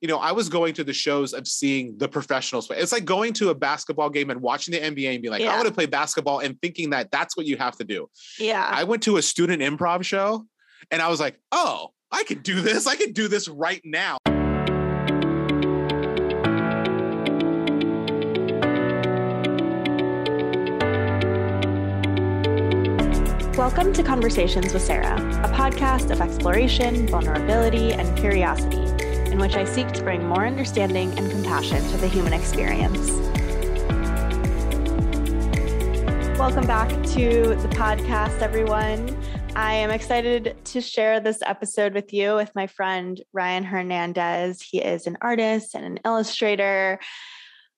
you know, I was going to the shows of seeing the professionals play. It's like going to a basketball game and watching the NBA and be like, Yeah. I want to play basketball and thinking that that's what you have to do. Yeah. I went to a student improv show and I was like, oh, I could do this. I could do this right now. Welcome to Conversations with Sarah, a podcast of exploration, vulnerability, and curiosity, in which I seek to bring more understanding and compassion to the human experience. Welcome back to the podcast, everyone. I am excited to share this episode with you with my friend Ryan Hernandez. He is an artist and an illustrator.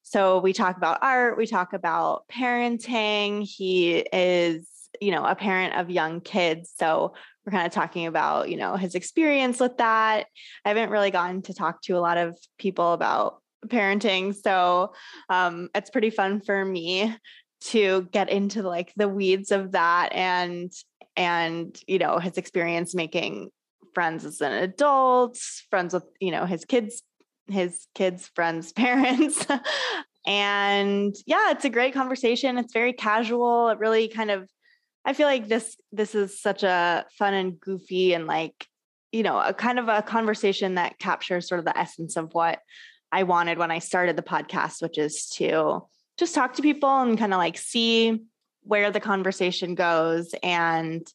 So we talk about art, we talk about parenting. He is, you know, a parent of young kids. So we're kind of talking about, you know, his experience with that. I haven't really gotten to talk to a lot of people about parenting. So um, it's pretty fun for me to get into like the weeds of that and and you know his experience making friends as an adult friends with you know his kids his kids friends parents and yeah it's a great conversation it's very casual it really kind of i feel like this this is such a fun and goofy and like you know a kind of a conversation that captures sort of the essence of what i wanted when i started the podcast which is to just talk to people and kind of like see where the conversation goes and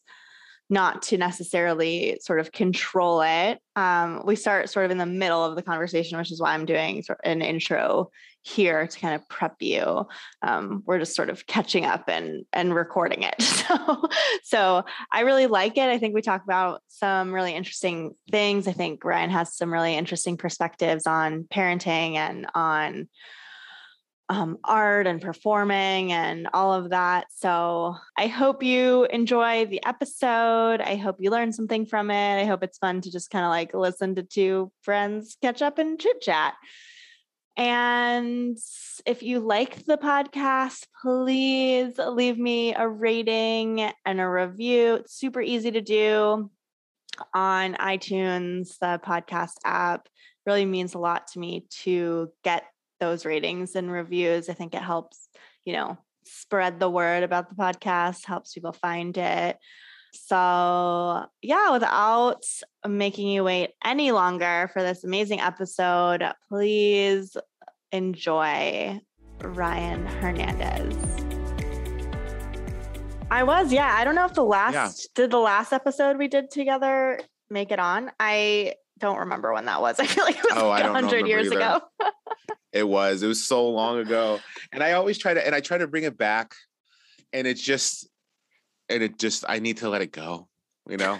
not to necessarily sort of control it. Um, we start sort of in the middle of the conversation, which is why I'm doing an intro here to kind of prep you. Um, we're just sort of catching up and and recording it. So, so I really like it. I think we talk about some really interesting things. I think Ryan has some really interesting perspectives on parenting and on um, art and performing and all of that. So I hope you enjoy the episode. I hope you learn something from it. I hope it's fun to just kind of like listen to two friends catch up and chit chat. And if you like the podcast, please leave me a rating and a review. It's super easy to do on iTunes, the podcast app. Really means a lot to me to get those ratings and reviews. I think it helps, you know, spread the word about the podcast, helps people find it. So, yeah, without making you wait any longer for this amazing episode, please enjoy Ryan Hernandez. I was, yeah. I don't know if the last Yeah. did the last episode we did together make it on. I don't remember when that was. I feel like it was Oh, like hundred years either. ago. It was. It was so long ago. And I always try to and I try to bring it back. And it's just and it just I need to let it go, you know?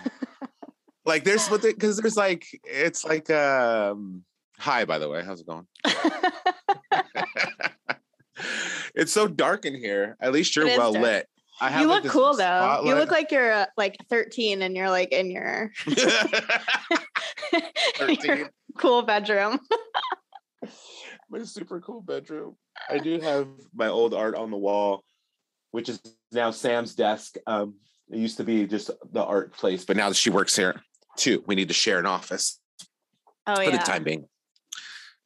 like there's what because there's like it's like um hi by the way, how's it going? it's so dark in here. At least you're well dark. lit. I have you look this cool though. You look like you're uh, like 13 and you're like in your, your 13. cool bedroom. My super cool bedroom. I do have my old art on the wall, which is now Sam's desk. Um, it used to be just the art place, but now that she works here too, we need to share an office Oh for yeah. the time being.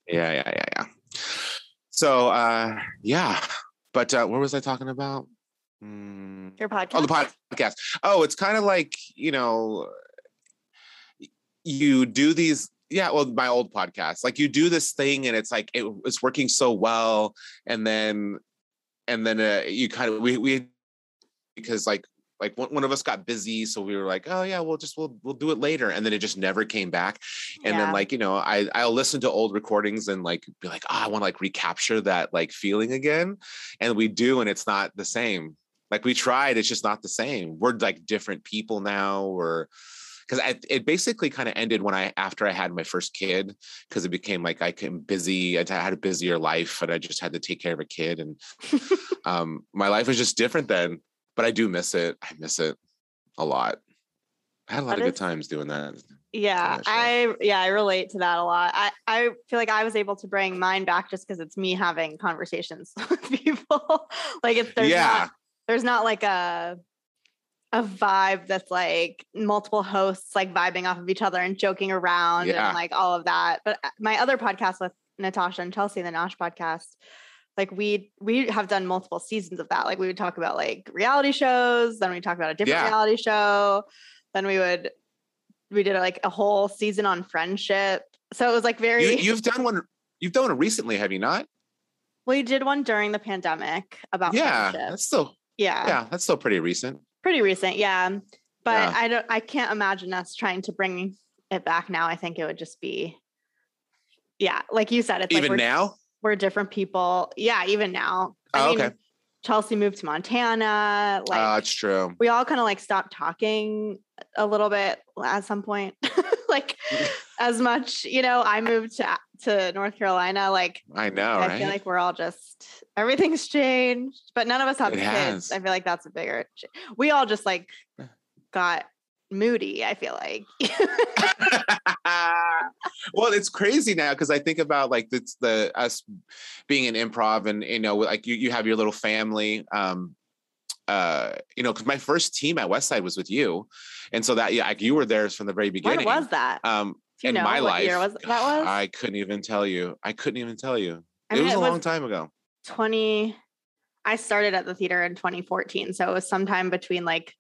Yeah, yeah, yeah, yeah. So, uh, yeah, but uh, what was I talking about? Hmm. Your podcast. Oh, the podcast. Oh, it's kind of like, you know, you do these, yeah, well, my old podcast. Like you do this thing and it's like it, it's working so well. And then and then uh, you kind of we we because like like one, one of us got busy, so we were like, oh yeah, we'll just we'll we'll do it later. And then it just never came back. And Yeah. then like, you know, I I'll listen to old recordings and like be like, oh, I want to like recapture that like feeling again. And we do, and it's not the same like we tried it's just not the same we're like different people now or because it basically kind of ended when i after i had my first kid because it became like i came busy i had a busier life and i just had to take care of a kid and um my life was just different then but i do miss it i miss it a lot i had a lot That of good times doing that yeah, that. I yeah, I relate to that a lot. I I feel like I was able to bring mine back just because it's me having conversations with people. like it's there's yeah not there's not like a a vibe that's like multiple hosts like vibing off of each other and joking around Yeah. and like all of that. But uh, my other podcast with Natasha and Chelsea, the Nosh podcast, like we we have done multiple seasons of that. Like we would talk about like reality shows, then we talk about a different Yeah. reality show, then we would we did like a whole season on friendship. So it was like very You, you've done one. You've done one recently, have you not? we did one during the pandemic about Yeah, friendship. that's still Yeah. yeah, that's still pretty recent. Pretty recent, yeah. But Yeah. I don't I can't imagine us trying to bring it back now. I think it would just be yeah, like you said, it's like Even we're, now. we're different people. Yeah, even now. I Oh, mean, okay. Chelsea moved to Montana. Like Uh, it's true. we all kind of like stopped talking a little bit at some point. like as much, you know, I moved to to North Carolina. Like I know, I right? feel like we're all just everything's changed, but none of us have It kids. has. I feel like that's a bigger. We all just like got moody. I feel like. well, it's crazy now because I think about like it's the us being in improv and you know like you you have your little family. Um, uh, you know, because my first team at Westside was with you, and so that yeah, like you were there from the very when beginning. was that? Um, in know my what life, year was that was? I couldn't even tell you. I couldn't even tell you. I it mean, was it a long time ago. 20 I started at the theater in 2014, so it was sometime between like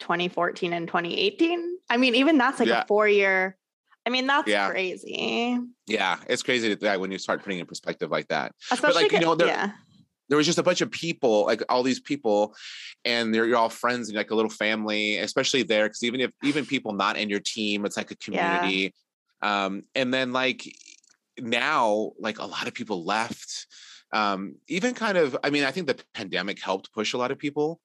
2014 and 2018. I mean, even that's like Yeah. a 4 year. I mean, that's Yeah. crazy. Yeah, it's crazy that- when you start putting it in perspective like that. Especially like, you know, there- yeah. There was just a bunch of people, like all these people, and they're you're all friends and like a little family, especially there. Because even if even people not in your team, it's like a Yeah. community. Um, and then like now, like a lot of people left. Um, even kind of, I mean, I think the pandemic helped push a lot of people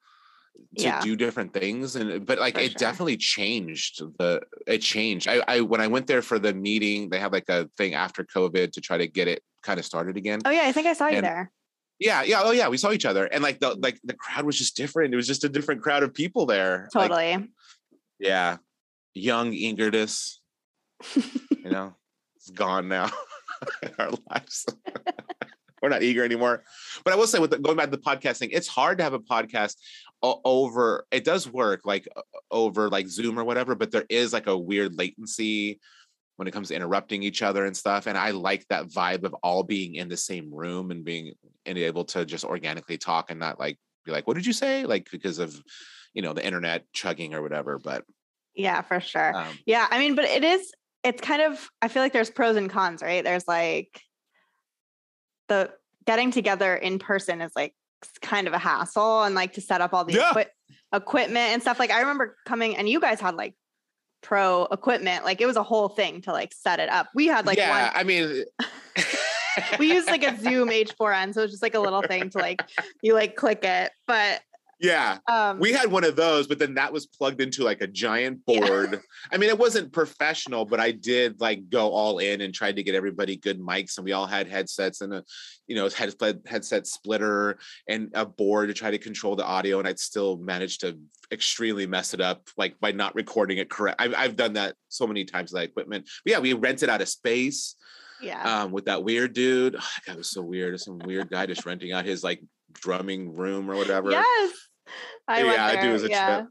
to Yeah. do different things and but like For it sure. definitely changed the it changed I, I when i went there for the meeting they have like a thing after covid to try to get it kind of started again Oh yeah, I think I saw you there. Yeah, yeah, oh yeah, we saw each other, and like the like the crowd was just different. It was just a different crowd of people there. Like, Totally. yeah, young eagerness, you know, it's gone now in our lives. We're not eager anymore. But I will say, with the, going back to the podcasting, it's hard to have a podcast over. It does work like over like Zoom or whatever, but there is like a weird latency when it comes to interrupting each other and stuff. And I like that vibe of all being in the same room and being and able to just organically talk and not like be like, "What did you say?" Like because of you know the internet chugging or whatever. But Yeah, for sure. um, Yeah, I mean, but it is, it's kind of, I feel like there's pros and cons, right? There's like the getting together in person is like kind of a hassle and like to set up all the Yeah. equi- equipment and stuff. Like I remember coming and you guys had like pro equipment, like it was a whole thing to like set it up. We had like yeah, I mean, we used like a Zoom H4n, so it's just like a little thing to like, you like click it. But yeah. um, We had one of those, but then that was plugged into like a giant Yeah. board. I mean, it wasn't professional, but I did like go all in and tried to get everybody good mics, and we all had headsets and a, you know, headset headset splitter and a board to try to control the audio, and I'd still managed to extremely mess it up, like by not recording it correct. I've I've done that so many times with that equipment. But yeah, we rented out a space yeah. um, with that weird dude. Oh, that was so weird. Some weird guy just renting out his like drumming room or whatever yes. I yeah, I do as a yeah. trip.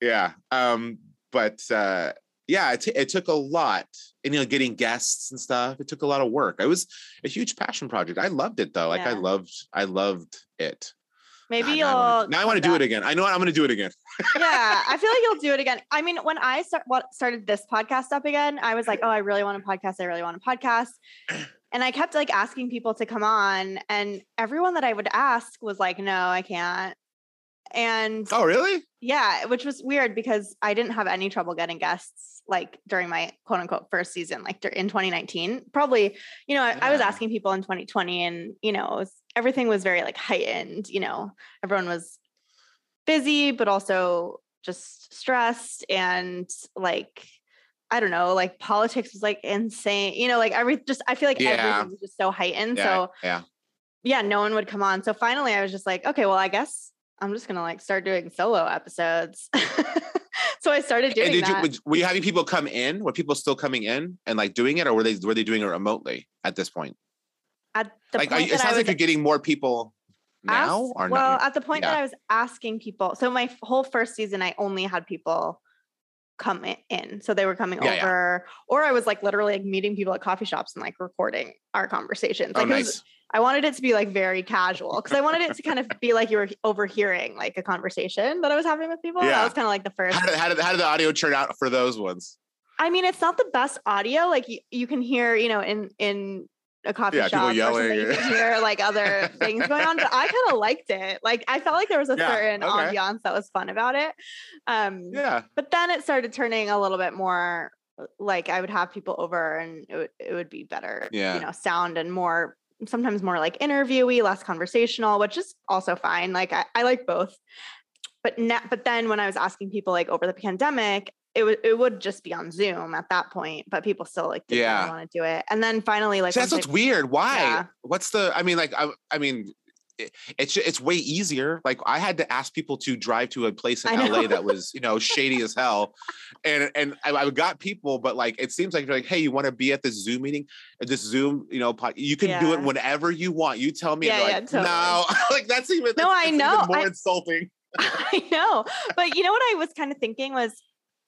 Yeah. Um, but uh yeah, it, t- it took a lot. And you know, getting guests and stuff. It took a lot of work. It was a huge passion project. I loved it though. Like I loved, I loved it. Maybe God, now I wanna- you'll now I want to do it again. I know what I'm gonna do it again. yeah, I feel like you'll do it again. I mean, when I start what started this podcast up again, I was like, oh, I really want a podcast. I really want a podcast. And I kept like asking people to come on, and everyone that I would ask was like, no, I can't. And Oh, really? yeah, which was weird because I didn't have any trouble getting guests like during my quote unquote first season, like in 2019. Probably, you know, I, I was asking people in 2020 and, you know, was, everything was very like heightened, you know, everyone was busy, but also just stressed and like, I don't know, like politics was like insane, you know, like every just, I feel like Yeah. everything was just so heightened. Yeah. So, yeah. yeah, no one would come on. So finally, I was just like, okay, well, I guess I'm just gonna like start doing solo episodes. so I started doing And did that. would- were you having people come in? Were people still coming in and like doing it, or were they were they doing it remotely at this point? At the like, point you, it sounds was, like you're getting more people. now or well, not? at the point that I was asking people, so my whole first season, I only had people come in. So they were coming Yeah, yeah. over, or I was like literally like meeting people at coffee shops and like recording our conversations. Oh, Like, it was- nice. I wanted it to be like very casual because I wanted it to kind of be like you were overhearing like a conversation that I was having with people. Yeah. That was kind of like the first. How did, how did how did the audio turn out for those ones? I mean, it's not the best audio. Like you, you can hear, you know, in in a coffee Yeah, people shop or something, you can hear like other things going on. But I kind of liked it. Like I felt like there was a Yeah, certain okay. ambiance that was fun about it. Um, Yeah. but then it started turning a little bit more like I would have people over and it would, it would be better, Yeah. you know, sound and more sometimes more like interviewee, less conversational, which is also fine. Like I, I like both. But na- but then when I was asking people like over the pandemic, it would it would just be on Zoom at that point, but people still like didn't Yeah. want to do it. And then finally, like that's what's I- weird. Why? Yeah. What's the? I mean, like, I, I mean, it, it's it's way easier. Like, I had to ask people to drive to a place in LA that was, you know, shady as hell, and and I, I got people, but like, it seems like you're like, hey, you want to be at this Zoom meeting, at this Zoom, you know, pod, you can do it whenever you want. You tell me, Yeah, yeah, like, no, like that's even No, that's- I know. more I- insulting. I know. But you know what I was kind of thinking was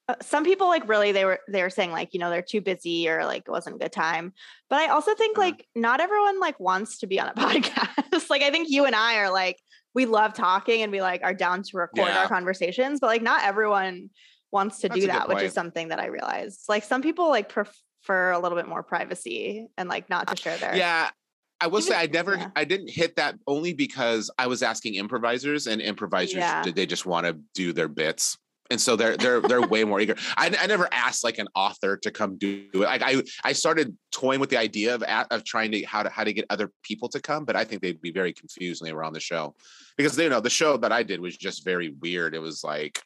uh, some people like really they were they were saying like you know they're too busy or like it wasn't a good time but i also think Uh-huh. like not everyone like wants to be on a podcast like i think you and i are like we love talking and we like are down to record Yeah. our conversations but like not everyone wants to That's do that which is something that i realized like some people like prefer a little bit more privacy and like not to share their Yeah. I will say I never yeah. I didn't hit that only because I was asking improvisers and improvisers Yeah. did they just want to do their bits. And so they're they're they're way more eager. I, I never asked like an author to come do it. Like I I started toying with the idea of of trying to how to how to get other people to come, but I think they'd be very confused when they were on the show because they you know the show that I did was just very weird. It was like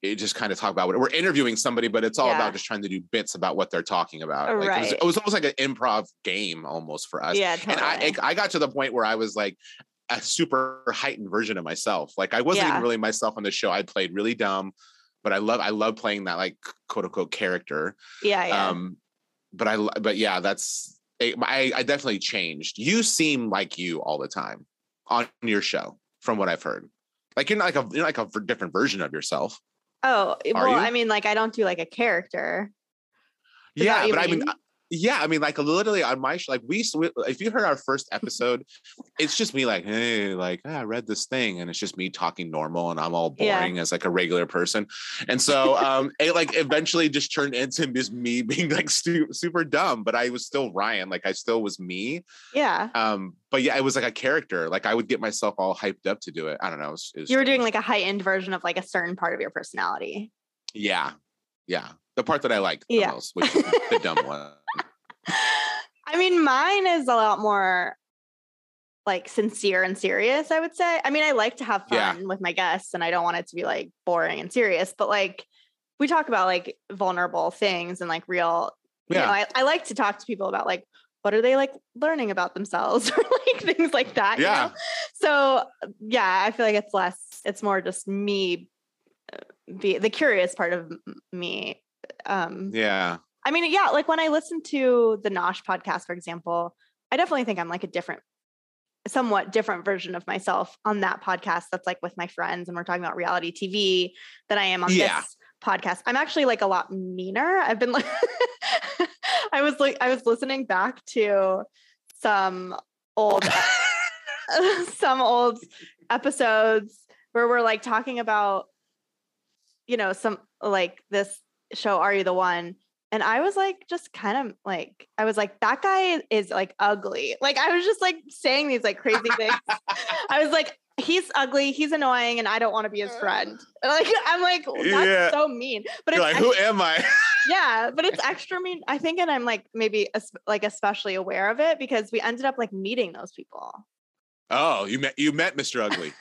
it just kind of talk about what we're interviewing somebody, but it's all Yeah. about just trying to do bits about what they're talking about. Like, it, was, Right. it was almost like an improv game almost for us. yeah And I. I got to the point where I was like a super heightened version of myself. Like I wasn't Yeah. even really myself on the show. I played really dumb, but I love I love playing that like quote unquote character. yeah yeah Um, but I but yeah, that's I I definitely changed. You seem like you all the time on your show, from what I've heard. Like you're not like a you're like a different version of yourself. oh well you? i mean like i don't do like a character Is yeah, but I mean, mean? uh, yeah, I mean, like literally on my show, like we, we if you heard our first episode, it's just me like, hey, like ah, I read this thing, and it's just me talking normal, and I'm all Yeah. boring as like a regular person, and so um, it like eventually just turned into just me being like stu- super dumb, but I was still Ryan, like I still was me, yeah um, but yeah, it was like a character, like I would get myself all hyped up to do it. I don't know, it was, it was you were doing like a high end version of like a certain part of your personality. yeah, yeah, the part that I liked the Yeah. most, which is the dumb one. I mean, mine is a lot more like sincere and serious, I would say. I mean, I like to have Yeah. fun with my guests and I don't want it to be like boring and serious, but like we talk about like vulnerable things and like real, you know, Yeah. I, I like to talk to people about like what are they like learning about themselves or like things like that. you Yeah. know? So yeah, I feel like it's less, it's more just me uh, be the curious part of me. Um Yeah. I mean, yeah, like when I listen to the Nosh podcast, for example, I definitely think I'm like a different, somewhat different version of myself on that podcast that's like with my friends and we're talking about reality TV than I am on Yeah. this podcast. I'm actually like a lot meaner. I've been like I was like I was listening back to some old some old episodes where we're like talking about you know some like this show are you the one and i was like just kind of like i was like that guy is like ugly like i was just like saying these like crazy things i was like he's ugly he's annoying and i don't want to be his friend like i'm like that's Yeah. so mean but like, who am I? yeah but it's extra mean i think and i'm like maybe like especially aware of it because we ended up like meeting those people Oh, you met you met Mr. Ugly.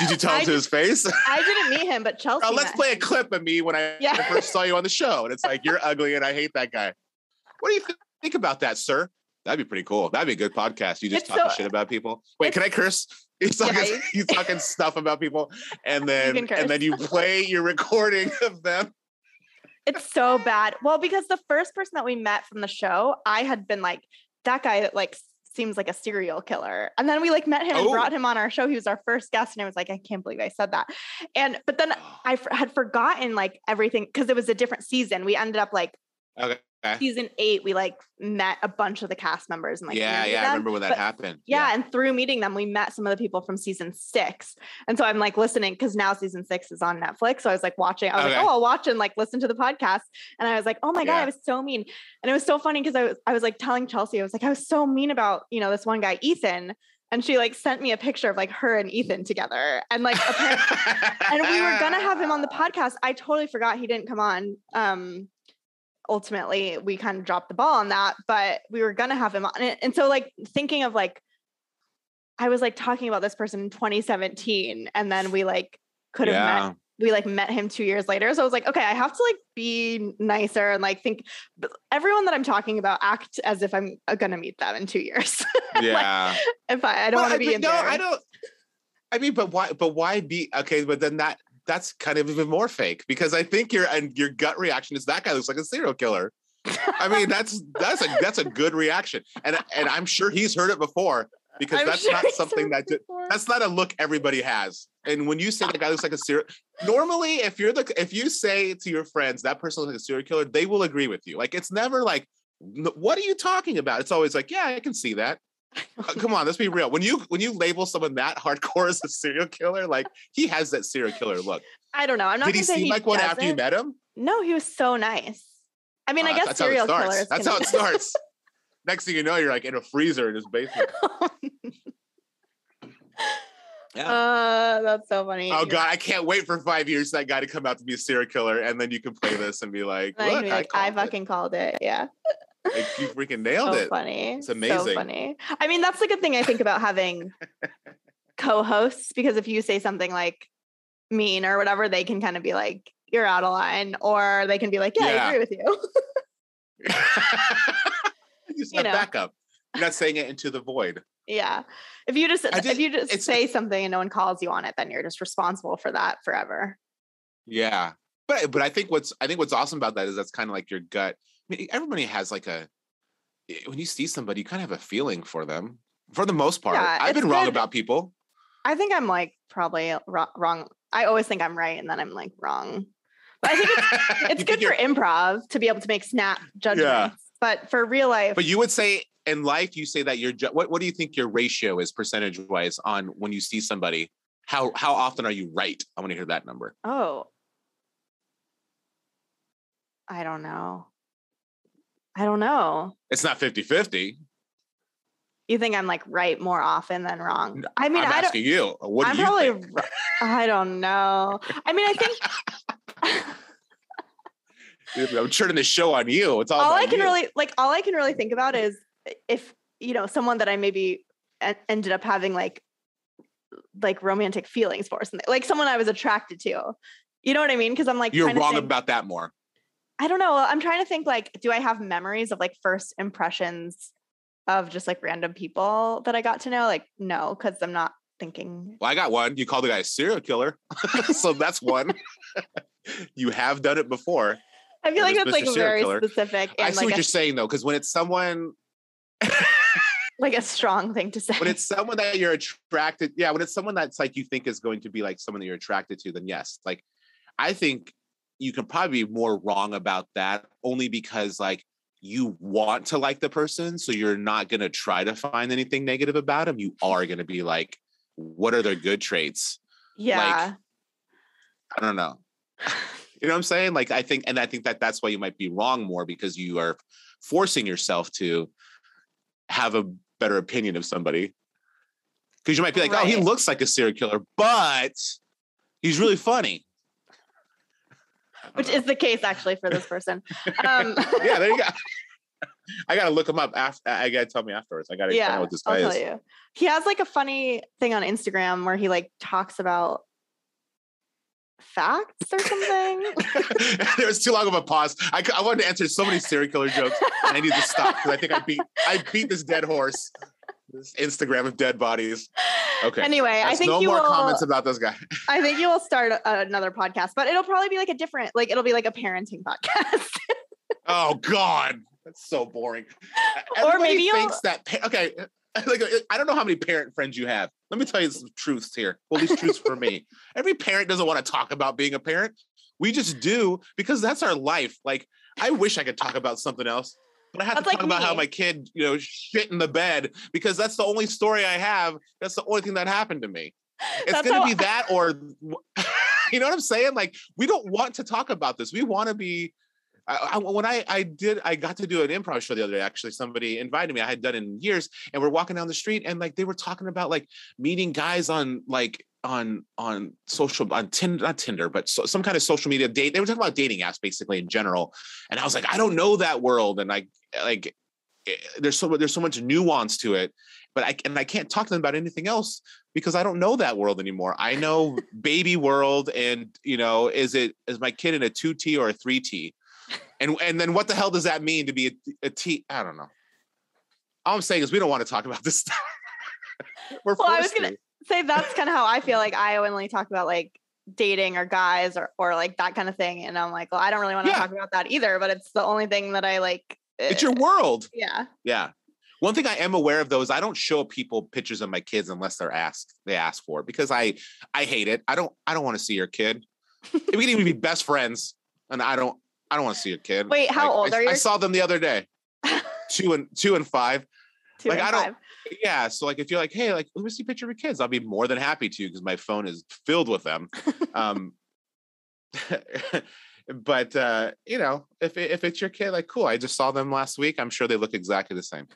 Did you tell I him to his face? i didn't meet him but chelsea Oh, let's play a clip of me when I Yeah. first saw you on the show. And it's like, you're ugly and I hate that guy. What do you th- think about that, sir? That'd be pretty cool. That'd be a good podcast. You just It's talking so- shit about people. Wait, can I curse? He's talking, Yeah, you- he's talking stuff about people, and then and then you play your recording of them. It's so bad. Well, because the first person that we met from the show, I had been like, that guy like seems like a serial killer. And then we like met him and Oh. brought him on our show. He was our first guest, and I was like, I can't believe I said that. And but then I f- had forgotten like everything because it was a different season. We ended up like okay. season eight. We like met a bunch of the cast members and like yeah, yeah. I remember when that But- happened. Yeah, and through meeting them, we met some of the people from season six. And so I'm like listening because now season six is on Netflix. So I was like watching. I was Okay. like, oh, I'll watch and like listen to the podcast. And I was like, oh my god, Yeah. I was so mean. And it was so funny because I was I was like telling Chelsea, I was like, I was so mean about you know this one guy, Ethan. And she like sent me a picture of like her and Ethan together. And like and we were gonna have him on the podcast. I totally forgot he didn't come on. Um ultimately we kind of dropped the ball on that, but we were gonna have him on. it. and so like thinking of like I was like talking about this person in 2017 and then we like could have met we like met him two years later. So I was like, okay, I have to like be nicer and like think everyone that I'm talking about act as if I'm uh, gonna meet them in two years. Yeah. if I, I don't want to be in no, there. I don't. I mean, but why? But why be okay? But then that that's kind of even more fake because I think your and your gut reaction is that guy looks like a serial killer. I mean, that's that's a that's a good reaction, and and I'm sure he's heard it before because I'm that's sure not something that that's not a look everybody has. And when you say the guy looks like a serial, normally if you're the if you say to your friends that person looks like a serial killer, they will agree with you. Like it's never like, what are you talking about? It's always like, yeah, I can see that. Uh, come on, let's be real. When you when you label someone that hardcore as a serial killer, like he has that serial killer look. I don't know. I'm not Did he gonna seem like one after you met him? No, he was so nice. I mean, I Uh, guess that's how it serial starts. killers. That's how it starts. Next thing you know, you're like in a freezer in his basement. Yeah. Uh, that's so funny. Oh god, I can't wait for five years for that guy to come out to be a serial killer, and then you can play this and be like, And I "Look, I, like, I, called it. fucking called it. Yeah. Like, you freaking nailed so it." funny. It's amazing. So funny. I mean, that's the good thing I think about having co-hosts because if you say something like mean or whatever, they can kind of be like, you're out of line, or they can be like, yeah, Yeah. I agree with you. you just You know. backup. You're not saying it into the void. yeah. If you just I if you just say something and no one calls you on it, then you're just responsible for that forever. Yeah, but but I think what's I think what's awesome about that is that's kind of like your gut. I mean, everybody has like a eh, when you see somebody, you kind of have a feeling for them for the most part. Yeah, I've been wrong good. about people. I think I'm like probably wrong. I always think I'm right and then I'm like wrong. But I think it's, it's good for improv to be able to make snap judgments. But for real life, But you would say in life, you say that your what what do you think your ratio is percentage wise on when you see somebody? How how often are you right? I want to hear that number. oh, I don't know. I don't know. It's not 50-50. You think I'm like right more often than wrong? I mean, I'm I asking you. What I'm do you probably. think? I don't know. I mean, I think. I'm turning the show on you. It's all, all I can you. really like all I can really think about is if you know someone that I maybe ended up having like like romantic feelings for something like someone I was attracted to. You know what I mean? Because I'm like You're wrong think- about that more. I don't know. I'm trying to think like, do I have memories of like first impressions of just like random people that I got to know? Like, no, because I'm not thinking. Well, I got one. You called the guy a serial killer. so that's one. you have done it before. I feel like that's like. Serial very Killer. specific I see like what a, you're saying though, because when it's someone like a strong thing to say. when it's someone that you're attracted, yeah, when it's someone that's like you think is going to be like someone that you're attracted to, then yes. Like I think you can probably be more wrong about that only because like you want to like the person, so you're not gonna try to find anything negative about them. You are gonna be like, what are their good traits? yeah. I don't know. You know what I'm saying? Like I think, and I think that that's why you might be wrong more because you are forcing yourself to have a better opinion of somebody. Because you might be like, oh, he looks like a serial killer, but he's really funny. Which is the case actually for this person. Um, yeah, there you go. I gotta look him up after. I gotta tell me afterwards. I gotta find yeah, out what this I'll tell is. you. He has like a funny thing on Instagram where he like talks about facts or something. there was too long of a pause. I, I wanted to answer so many serial killer jokes, and I need to stop because I think I beat I beat this dead horse. This Instagram of dead bodies. Okay. Anyway, I think no you more will. comments about this guy. I think you will start another podcast, but it'll probably be like a different, like it'll be like a parenting podcast. Oh God, that's so boring. Or Everybody maybe you'll- thinks that. Okay, like I don't know how many parent friends you have. Let me tell you some truths here. Well, these truths for me. Every parent doesn't want to talk about being a parent. We just do because that's our life. Like I wish I could talk about something else, but I have that's to talk like about how my kid, you know, shit in the bed because that's the only story I have. That's the only thing that happened to me. It's that's gonna be I- that or you know what I'm saying? Like we don't want to talk about this. We want to be I, I, when I I did I got to do an improv show the other day. Actually, somebody invited me. I had done it in years, and we're walking down the street, and like they were talking about like meeting guys on like on on social on Tinder, not Tinder, but so, some kind of social media date. They were talking about dating apps basically in general, and I was like, I don't know that world, and like like eh, there's so there's so much nuance to it, but I and I can't talk to them about anything else because I don't know that world anymore. I know baby world, and you know, is it is my kid in a two T or a three T? And and then what the hell does that mean to be a, a T? I don't know. All I'm saying is we don't want to talk about this stuff. We're well, I was gonna to. say that's kind of how I feel like I only talk about like dating or guys or or like that kind of thing. And I'm like, well, I don't really want to yeah. talk about that either, but it's the only thing that I like. It's your world. Yeah. Yeah. One thing I am aware of though is I don't show people pictures of my kids unless they're asked. They ask for it because I I hate it. I don't I don't want to see your kid. we can even be best friends, and I don't I don't want to see your kid. Wait, how like, old I, are you? I saw them the other day. two and two and five. Two like and I don't. Five. Yeah, so like if you're like, hey, like let me see a picture of your kids, I'll be more than happy to because my phone is filled with them. um, but uh, you know, if if it's your kid, like cool. I just saw them last week. I'm sure they look exactly the same.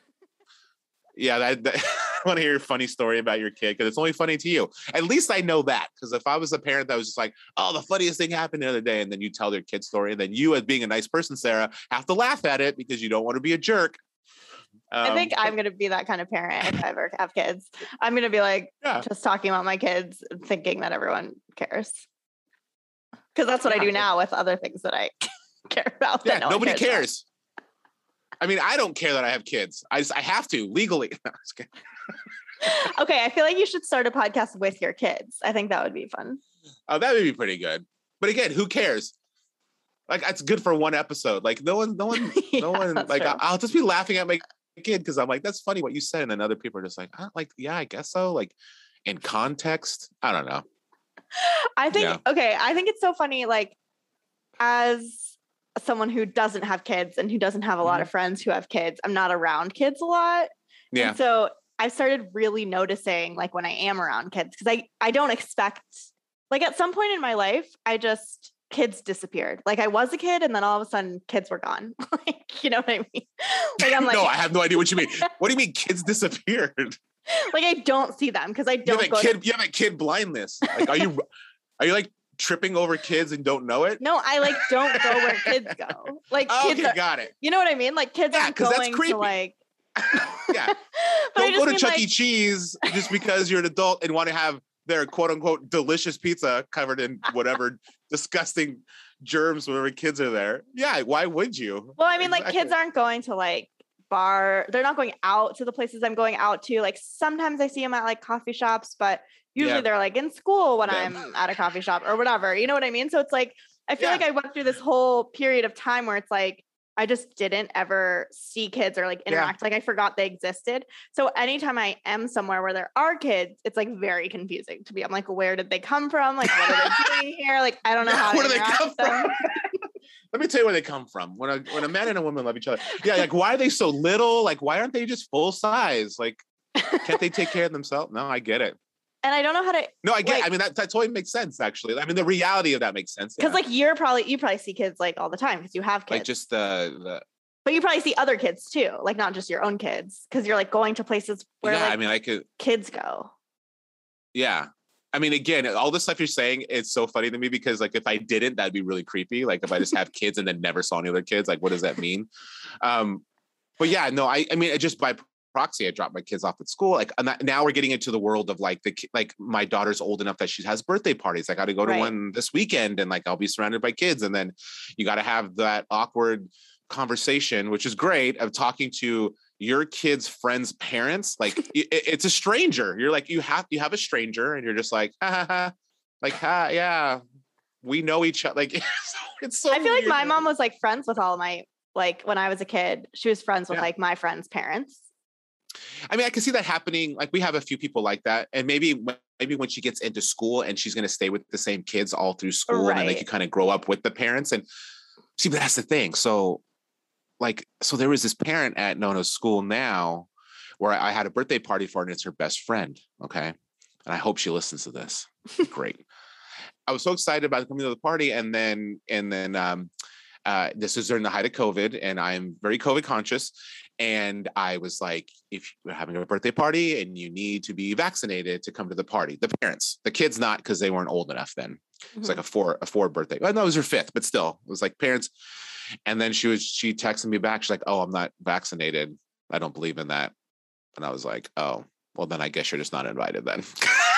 Yeah, that, that I want to hear a funny story about your kid because it's only funny to you. At least I know that because if I was a parent that was just like, "Oh, the funniest thing happened the other day," and then you tell their kid story, and then you, as being a nice person, Sarah, have to laugh at it because you don't want to be a jerk. Um, I think I'm going to be that kind of parent if I ever have kids. I'm going to be like yeah. just talking about my kids, thinking that everyone cares, because that's what yeah. I do now with other things that I care about. Yeah, no nobody cares. cares. I mean, I don't care that I have kids. I just I have to legally. okay, I feel like you should start a podcast with your kids. I think that would be fun. Oh, that would be pretty good. But again, who cares? Like it's good for one episode. Like no one, no one, yeah, no one. Like I'll just be laughing at my kid because I'm like, that's funny what you said, and then other people are just like, like yeah, I guess so. Like in context, I don't know. I think yeah. okay. I think it's so funny. Like as someone who doesn't have kids and who doesn't have a lot mm-hmm. of friends who have kids, I'm not around kids a lot. Yeah. And so I started really noticing like when I am around kids because I I don't expect like at some point in my life I just kids disappeared. Like I was a kid and then all of a sudden kids were gone. like you know what I mean? Like I'm like No, I have no idea what you mean. What do you mean kids disappeared? like I don't see them because I don't you have a kid to- you have a kid blindness. Like are you are you like tripping over kids and don't know it? No, I like don't go where kids go. Like oh, kids okay, are, got it. You know what I mean? Like kids yeah, are going to like yeah. don't go to Chuck like... E. Cheese just because you're an adult and want to have their quote unquote delicious pizza covered in whatever disgusting germs whenever kids are there. Yeah, why would you? Well, I mean, exactly. like kids aren't going to like bar they're not going out to the places i'm going out to like sometimes i see them at like coffee shops but usually yeah. they're like in school when yeah. i'm at a coffee shop or whatever you know what i mean so it's like i feel yeah. like i went through this whole period of time where it's like I just didn't ever see kids or like interact. Like I forgot they existed. So anytime I am somewhere where there are kids, it's like very confusing to me I'm like, where did they come from? Like, what are they doing here? Like, I don't know how. where do they come from? Let me tell you where they come from. When a when a man and a woman love each other, yeah. Like, why are they so little? Like, why aren't they just full size? Like, can't they take care of themselves? No, I get it and I don't know how to. No, I get. Like, I mean, that, that totally makes sense. Actually, I mean, the reality of that makes sense. Because yeah. like you're probably you probably see kids like all the time because you have kids. Like just the the. But you probably see other kids too, like not just your own kids, because you're like going to places where yeah, like, I mean, I could kids go. Yeah, I mean, again, all the stuff you're saying, it's so funny to me because like if I didn't, that'd be really creepy. Like if I just have kids and then never saw any other kids, like what does that mean? Um, but yeah, no, I I mean, just by proxy, I dropped my kids off at school. Like now we're getting into the world of like the like my daughter's old enough that she has birthday parties. I got to go to right. one this weekend, and like I'll be surrounded by kids, and then you got to have that awkward conversation, which is great, of talking to your kids' friends' parents. Like it, it's a stranger. You're like you have you have a stranger, and you're just like ha, ha, ha. like ha yeah, we know each other. Like it's so. I feel weird. like my mom was like friends with all my like when I was a kid. She was friends with yeah. like my friends' parents I mean, I can see that happening. Like we have a few people like that, and maybe maybe when she gets into school and she's going to stay with the same kids all through school, right. and they can kind of grow up with the parents. And see, but that's the thing. So, like, so there was this parent at Nona's school now, where I had a birthday party for her, and it's her best friend. Okay, and I hope she listens to this. Great. I was so excited about coming to the party, and then and then um, uh, this is during the height of COVID, and I'm very COVID conscious. And I was like, if you're having a birthday party and you need to be vaccinated to come to the party, the parents, the kids not because they weren't old enough then. Mm-hmm. It's like a four a four birthday. Well, no, it was her fifth, but still, it was like parents. And then she was she texted me back. She's like, "Oh, I'm not vaccinated. I don't believe in that." And I was like, "Oh, well, then I guess you're just not invited then."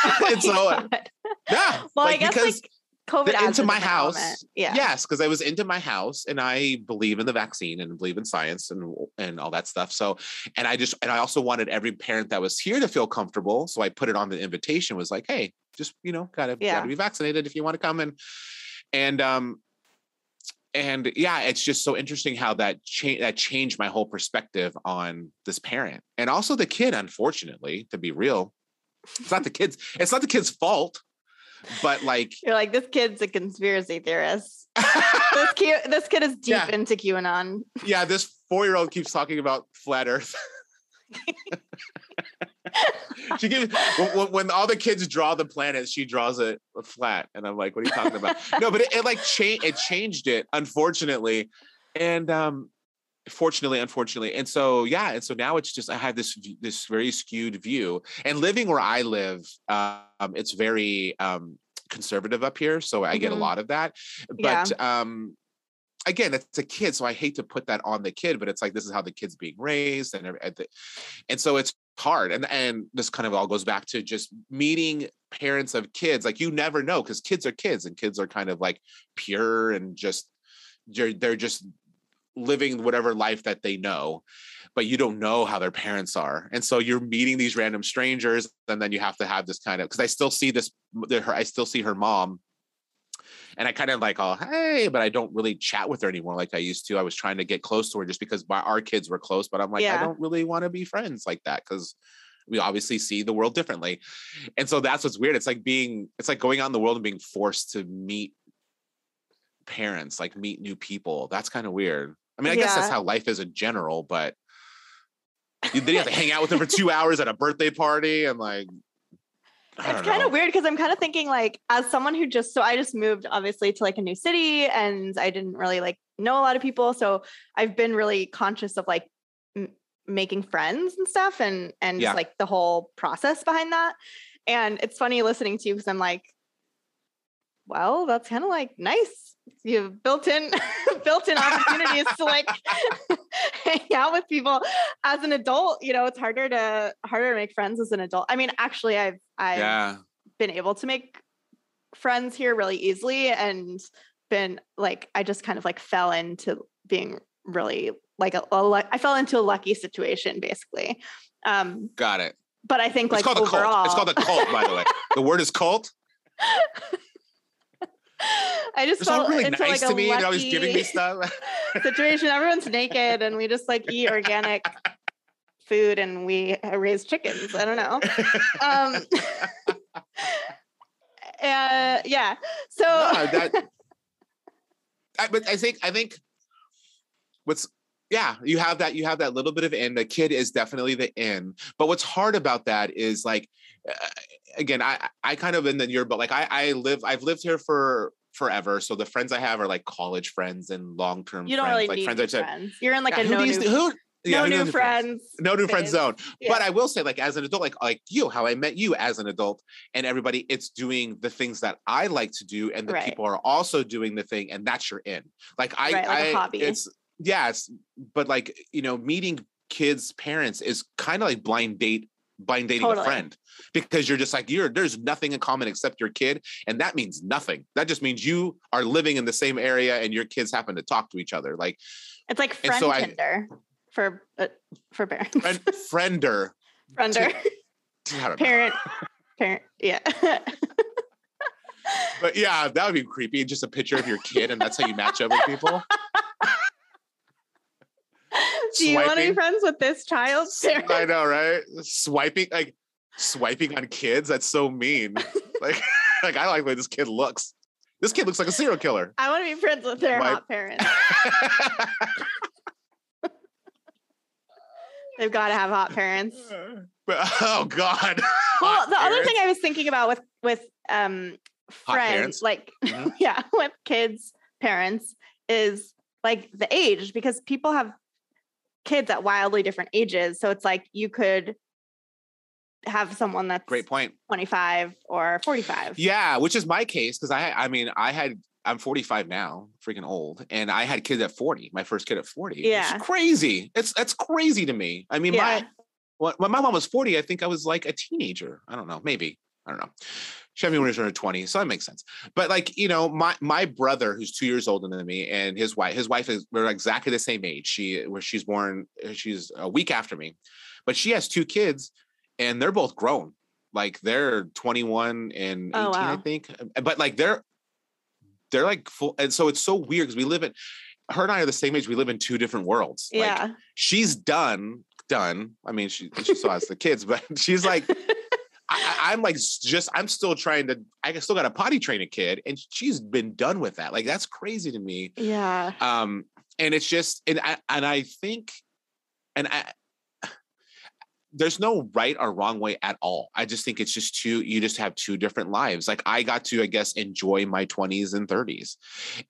oh and so, God. yeah. Well, like, I guess because, like COVID into my house. Yeah. Yes, because I was into my house and I believe in the vaccine and believe in science and and all that stuff. So, and I just and I also wanted every parent that was here to feel comfortable. So I put it on the invitation. Was like, hey, just you know, gotta yeah. gotta be vaccinated if you want to come and and um and yeah, it's just so interesting how that change that changed my whole perspective on this parent and also the kid. Unfortunately, to be real, it's not the kids. It's not the kid's fault but like you're like this kid's a conspiracy theorist. this kid, this kid is deep yeah. into QAnon. Yeah, this four year old keeps talking about flat Earth. she gives when, when, all the kids draw the planets, she draws it flat, and I'm like, "What are you talking about?" no, but it, it like changed. It changed it, unfortunately, and um, fortunately unfortunately and so yeah and so now it's just i have this this very skewed view and living where i live um it's very um conservative up here so i mm-hmm. get a mm-hmm. lot of that but yeah. um again it's a kid so i hate to put that on the kid but it's like this is how the kid's being raised and and so it's hard and and this kind of all goes back to just meeting parents of kids like you never know because kids are kids and kids are kind of like pure and just they're, they're just living whatever life that they know but you don't know how their parents are and so you're meeting these random strangers and then you have to have this kind of because i still see this i still see her mom and i kind of like oh hey but i don't really chat with her anymore like i used to i was trying to get close to her just because my, our kids were close but i'm like yeah. i don't really want to be friends like that because we obviously see the world differently and so that's what's weird it's like being it's like going out in the world and being forced to meet parents, like meet new people. That's kind of weird. I mean, I yeah. guess that's how life is in general, but you, then you have to hang out with them for two hours at a birthday party and like it's kind of weird because I'm kind of thinking like as someone who just so I just moved obviously to like a new city and I didn't really like know a lot of people so I've been really conscious of like m- making friends and stuff and and yeah. just like the whole process behind that and it's funny listening to you because I'm like well that's kind of like nice. You have built-in built-in opportunities to like hang out with people. As an adult you know it's harder to harder to make friends as an adult. I mean actually i've i've yeah. been able to make friends here really easily and been like i just kind of like fell into being really like a, a I fell into a lucky situation basically. Um got it. but i think it's like called overall a cult. it's called a cult by the way. The word is cult I just felt really nice like to me. They're always giving me stuff. situation. Everyone's naked, and we just like eat organic food, and we raise chickens. I don't know. Um, uh, yeah. So no, that. I, but I think I think what's yeah you have that you have that little bit of in the kid is definitely the in but what's hard about that is like uh, again i i kind of in the year but like i i live i've lived here for forever so the friends i have are like college friends and long-term you don't friends really like need friends friends you're in like yeah, a no new, who, yeah, no new friends. No new friends zone. Yeah. But I will say, like as an adult, like like you, how I met you as an adult, and everybody, it's doing the things that I like to do, and the right. people are also doing the thing, and that's your in. Like I, right, like I, it's yes, but like you know, meeting kids' parents is kind of like blind date, blind dating totally. a friend because you're just like you're there's nothing in common except your kid, and that means nothing. That just means you are living in the same area and your kids happen to talk to each other. Like it's like friend so Tinder I, for uh, for parents. Friend, friender. Friender. Parent. Parent. Yeah. but yeah, that would be creepy. Just a picture of your kid, and that's how you match up with people. Do you want to be friends with this child? parents? I know, right? Swiping like swiping on kids. That's so mean. like, like I like the way this kid looks. This kid looks like a serial killer. I want to be friends with their My- hot parents. They've got to have hot parents. but oh god. Well, Hot the other thing I was thinking about with with um friends, parents? like Mhm. yeah, with kids, parents, is like the age because people have kids at wildly different ages. So it's like you could have someone that's Great 25 or 45. Yeah, which is my case because I I mean I had I'm 45 now, freaking old, and I had kids at 40. My first kid at 40. Yeah. it's crazy. It's that's crazy to me. I mean, Yeah. my when when my mom was 40, I think I was like a teenager. I don't know, maybe I don't know. She had me when I was in her 20s, so that makes sense. But like you know, my my brother, who's two years older than me, and his wife, his wife is we're exactly the same age. She where she's born, uh, she's a week after me, but she has two kids, and they're both grown. Like they're 21 and 18, Oh, I think. Uh, but like they're they're like full, and so it's so weird because we live in her and I are the same age. We live in two different worlds. Like, Yeah. she's done done i mean she she still has the kids but she's like I, i'm like just i'm still trying to i still got a potty train a kid and she's been done with that. Like that's crazy to me. Yeah. um and it's just and i and i think and i there's no right or wrong way at all. I just think it's just two you just have two different lives. Like i got to i guess enjoy my 20s and 30s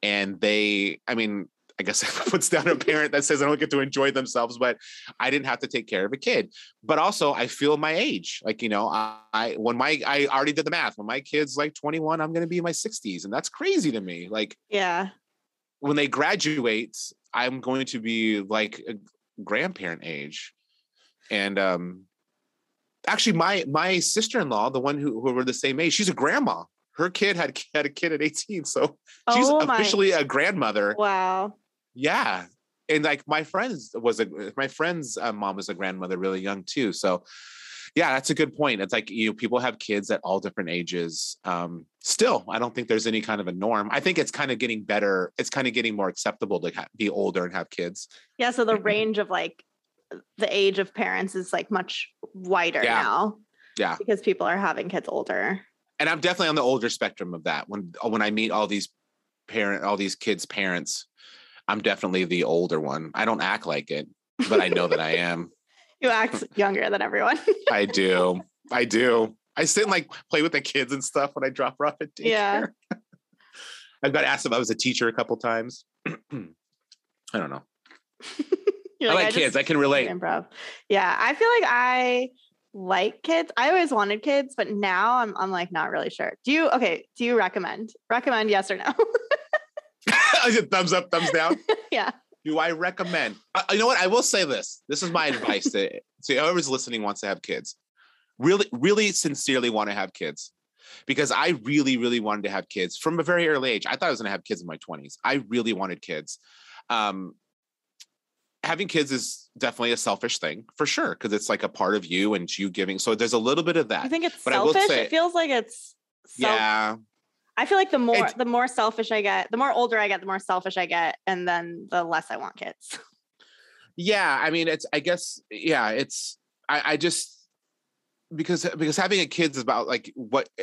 and they i mean I guess that puts down a parent that says I don't get to enjoy themselves, but I didn't have to take care of a kid. But also, I feel my age. Like you know, I, I when my I already did the math. When my kid's like 21, I'm going to be in my 60s, and that's crazy to me. Like Yeah. when they graduate, I'm going to be like a grandparent age. And um actually my my sister-in-law, the one who, who were the same age, she's a grandma. Her kid had had a kid at 18. So she's oh officially a grandmother. Wow. Yeah. And like my friends was a my friend's uh, mom was a grandmother really young too. So yeah, that's a good point. It's like you know, people have kids at all different ages. Um, still, I don't think there's any kind of a norm. I think it's kind of getting better. It's kind of getting more acceptable to ha- be older and have kids. Yeah. So the range of like the age of parents is like much wider Yeah. now. Yeah. Because people are having kids older. And I'm definitely on the older spectrum of that. When when I meet all these parent, all these kids' parents, I'm definitely the older one. I don't act like it, but I know that I am. You act younger than everyone. I do. I do. I sit and like play with the kids and stuff when I drop her off at daycare. Yeah. I've got asked if I was a teacher a couple times. I don't know. You're I like just kids. I can relate. Improv. Yeah. I feel like I like kids. I always wanted kids, but now I'm I'm like not really sure. Do you okay? Do you recommend? Recommend yes or no? thumbs up, thumbs down. yeah. Do I recommend? Uh, you know what? I will say this. This is my advice to, to whoever's listening wants to have kids. Really, really sincerely want to have kids. Because I really, really wanted to have kids from a very early age. I thought I was going to have kids in my 20s. I really wanted kids. Um, having kids is definitely a selfish thing for sure, because it's like a part of you and you giving. So there's a little bit of that. I think it's But I will selfish. say- it feels like it's self- yeah. I feel like the more It's- the more selfish I get, the more older I get, the more selfish I get, and then the less I want kids. yeah i mean it's i guess yeah it's i i just because because having a kid is about like what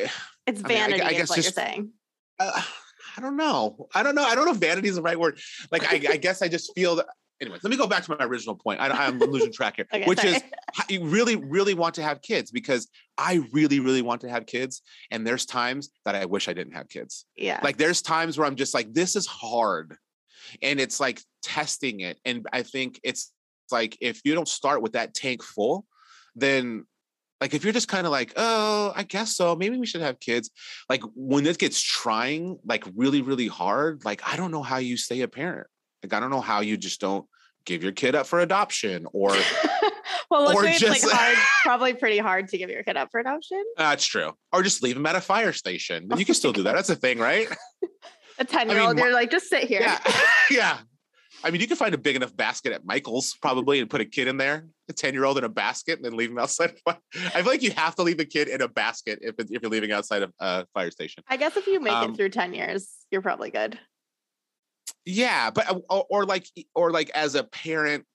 It's I mean, I vanity, I is guess what just- you're saying. uh, i don't know i don't know i don't know if vanity is the right word like i, I guess i just feel that anyways let me go back to my original point I, i'm losing track here Okay, which sorry. is you really really want to have kids because i really really want to have kids and there's times that i wish i didn't have kids yeah. like there's times where i'm just like this is hard and it's like testing it and i think it's like if you don't start with that tank full then like if you're just kind of like oh i guess so maybe we should have kids like when it gets trying like really really hard like i don't know how you stay a parent like i don't know how you just don't give your kid up for adoption or well, luckily it's like hard, probably pretty hard to give your kid up for adoption. that's true or just leave them at a fire station you can still do that that's a thing right A 10 year old, my- you're like, just sit here. Yeah. yeah. I mean, you can find a big enough basket at Michael's probably and put a kid in there, a 10 year old in a basket, and then leave him outside. I feel like you have to leave a kid in a basket if, if you're leaving outside of a fire station. I guess if you make Um, it through 10 years, you're probably good. Yeah. But, uh, or, or like, or like as a parent,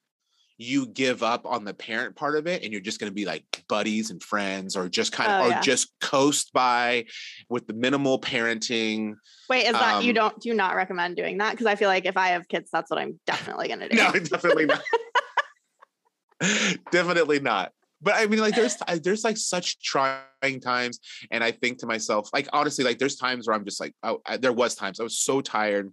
you give up on the parent part of it and you're just going to be like buddies and friends or just kind of Oh, or yeah. just coast by with the minimal parenting Wait, is that you Um, don't do you not recommend doing that? Because I feel like if I have kids, that's what I'm definitely gonna do. no definitely not definitely not but i mean like there's there's like such trying times and i think to myself like honestly like there's times where i'm just like oh, I, there was times i was so tired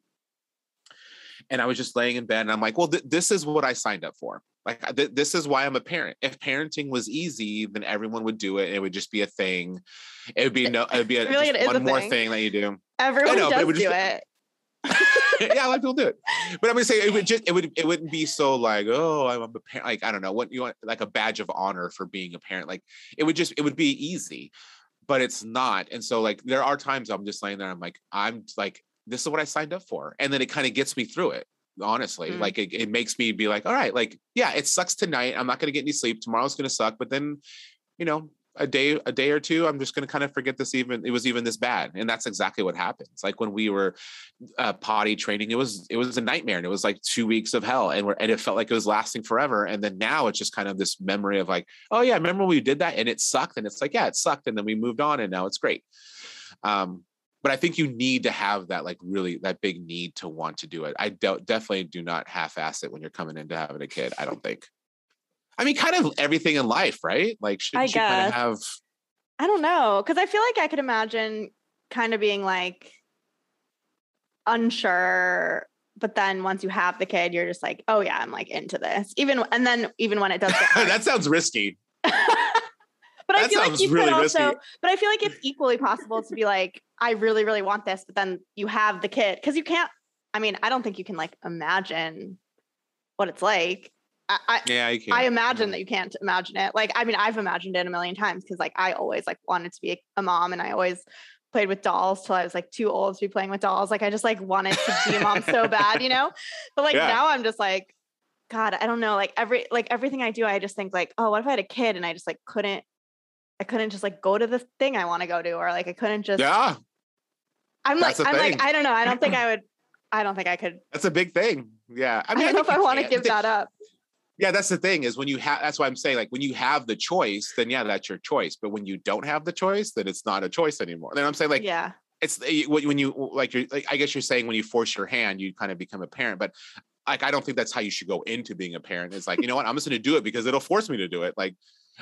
and i was just laying in bed and i'm like well th- this is what i signed up for like th- this is why i'm a parent if parenting was easy then everyone would do it it would just be a thing it would be no it would be a, I feel like just a one more thing. thing that you do Everyone know, does would do just- it. yeah, a lot of people do it. But I'm gonna say it would just it would it wouldn't be so like oh I'm a parent like I don't know what you want like a badge of honor for being a parent like it would just it would be easy, but it's not. And so like there are times I'm just laying there I'm like I'm like this is what I signed up for, and then it kind of gets me through it. Honestly, Mm. like it, it makes me be like all right like yeah it sucks tonight. I'm not gonna get any sleep. Tomorrow's gonna suck, but then you know a day a day or two i'm just going to kind of forget this even it was even this bad. And that's exactly what happens. Like when we were uh, potty training it was it was a nightmare and it was like two weeks of hell and we're, and it felt like it was lasting forever. And then now it's just kind of this memory of like oh yeah remember when we did that and it sucked and it's like yeah it sucked and then we moved on and now it's great. Um but i think you need to have that like really that big need to want to do it i don't definitely do not half-ass it when you're coming into having a kid i don't think i mean kind of everything in life right like should you kind of have I don't know. Cause I feel like I could imagine kind of being like unsure. But then once you have the kid, you're just like, oh yeah, I'm like into this. Even and then even when it does get that sounds risky but I feel like you really could also, risky. but I feel like it's equally possible to be like, I really, really want this, but then you have the kid because you can't. I mean, I don't think you can like imagine what it's like. I, I, yeah you can I imagine mm-hmm. that you can't imagine it. Like, I mean, I've imagined it a million times because like I always like wanted to be a, a mom and I always played with dolls till I was like too old to be playing with dolls. Like I just like wanted to be a mom so bad, you know? But like Yeah. now I'm just like, God, I don't know. Like every like everything I do, I just think like, oh, what if I had a kid and I just like couldn't I couldn't just like go to the thing I want to go to, or like I couldn't just yeah I'm like that's the I'm thing. like, I don't know. I don't think I would I don't think I could that's a big thing. Yeah. I, don't know if I want to give that up. yeah that's the thing is when you have that's why i'm saying like when you have the choice then yeah that's your choice. But when you don't have the choice then it's not a choice anymore. Then i'm saying like yeah. it's eh, when when you like you're like i guess you're saying when you force your hand you kind of become a parent. But like i don't think that's how you should go into being a parent. It's like you know what? I'm just going to do it because it'll force me to do it. Like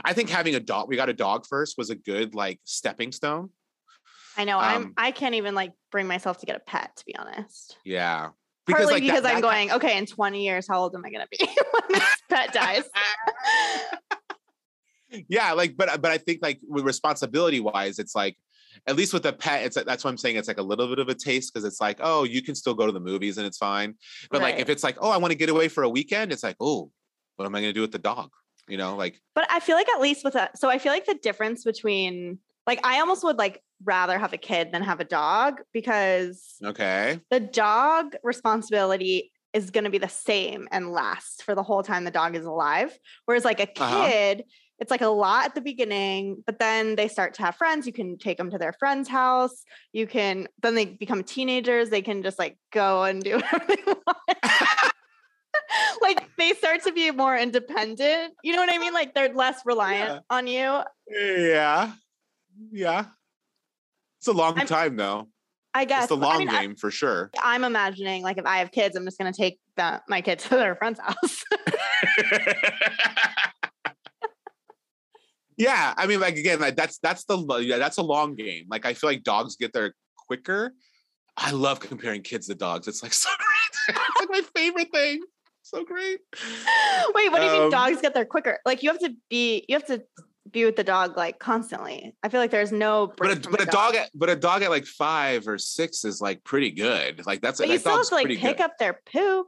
i think having a dog we got a dog first was a good like stepping stone I know. I'm Um, I can't even like bring myself to get a pet, to be honest. yeah Partly like, that- because I'm that- going, okay, in 20 years, how old am I gonna be when this pet dies? yeah like but but i think like with responsibility wise it's like at least with a pet it's that's what i'm saying it's like a little bit of a taste because it's like oh you can still go to the movies and it's fine but like if it's like oh i want to get away for a weekend it's like oh what am i going to do with the dog you know like But I feel like at least with that, so I feel like the difference between like I almost would like rather have a kid than have a dog because okay the dog responsibility is going to be the same and last for the whole time the dog is alive. Whereas like a Uh-huh. kid, it's like a lot at the beginning, but then they start to have friends. You can take them to their friend's house. You can then they become teenagers. They can just like go and do whatever they want. like they start to be more independent. You know what I mean? Like they're less reliant Yeah. on you. yeah yeah it's a long I'm- time though. I guess. it's the but I long mean, I- game for sure. I'm imagining like if I have kids, I'm just gonna take the, my kids to their friend's house. yeah i mean like again like that's that's the yeah that's a long game. Like i feel like dogs get there quicker. I love comparing kids to dogs. It's like so great. It's like my favorite thing. So great. Wait, what do you mean Um, dogs get there quicker? Like you have to be you have to be with the dog like constantly. I feel like there's no but a, but a dog at but a dog at like five or six is like pretty good like that's But you still have to like pick good. up their poop.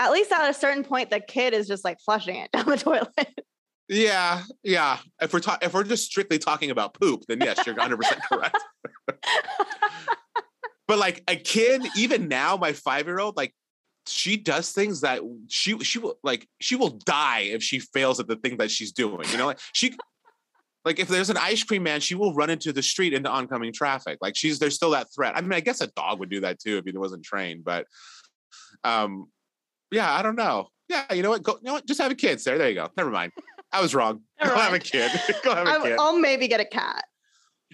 At least at a certain point, the kid is just like flushing it down the toilet. yeah yeah if we're talking if we're just strictly talking about poop then yes you're 100 percent correct but like a kid even now my five year old like she does things that she she will like she will die if she fails at the thing that she's doing you know like she like if there's an ice cream man she will run into the street into oncoming traffic like she's there's still that threat i mean i guess a dog would do that too if he wasn't trained but um yeah i don't know yeah, you know what? Go, you know what? Just have a kid, Sarah. There you go. Never mind. I was wrong. Go have a kid. Go have a kid. I'll maybe get a cat.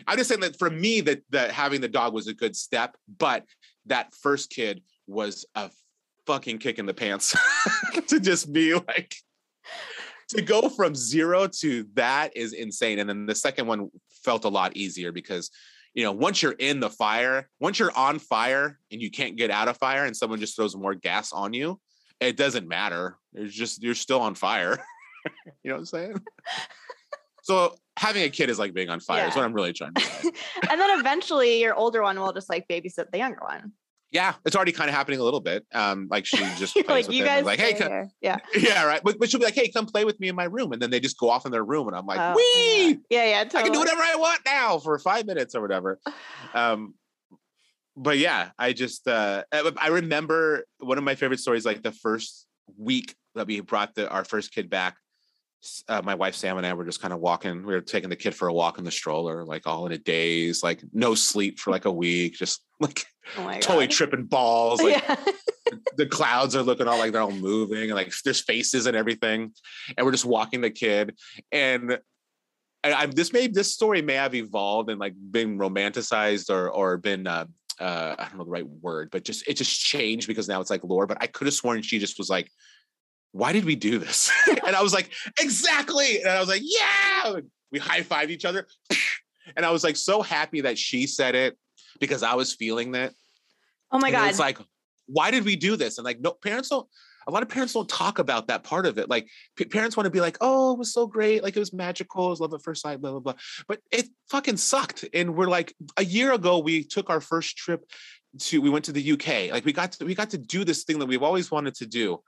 I'm just saying that for me, that that having the dog was a good step, but that first kid was a fucking kick in the pants to just be like to go from zero to that is insane. And then the second one felt a lot easier because you know once you're in the fire, once you're on fire and you can't get out of fire, and someone just throws more gas on you, it doesn't matter. It's just you're still on fire. you know what I'm saying? So having a kid is like being on fire. Is what I'm really trying to say. and then eventually your older one will just like babysit the younger one. Yeah, it's already kind of happening a little bit. Um, like she just plays like with you guys like, hey, come. Yeah. yeah, right. But, but she'll be like, hey, come play with me in my room, and then they just go off in their room, and I'm like, Oh, wee, Yeah, yeah. I can do whatever I want now for five minutes or whatever. Um, but yeah, I just uh, I remember one of my favorite stories. Like the first week that we brought the our first kid back, uh, my wife Sam and I were just kind of walking. We were taking the kid for a walk in the stroller, like all in a daze, like no sleep for like a week, just like Oh totally tripping balls. Like yeah. the clouds are looking all like they're all moving and like there's faces and everything and we're just walking the kid and I, I this may this story may have evolved and like been romanticized or or been uh, uh I don't know the right word but just it just changed because now it's like lore but I could have sworn she just was like why did we do this and I was like exactly and I was like yeah we high five each other and I was like so happy that she said it because I was feeling that Oh my and God. It's like, why did we do this? And like, no, parents don't. A lot of parents don't talk about that part of it. Like, p- parents want to be like, "Oh, it was so great! Like, it was magical. It was love at first sight." Blah blah blah. But it fucking sucked. And we're like, a year ago, we took our first trip to. We went to the UK. Like, we got to, we got to do this thing that we've always wanted to do.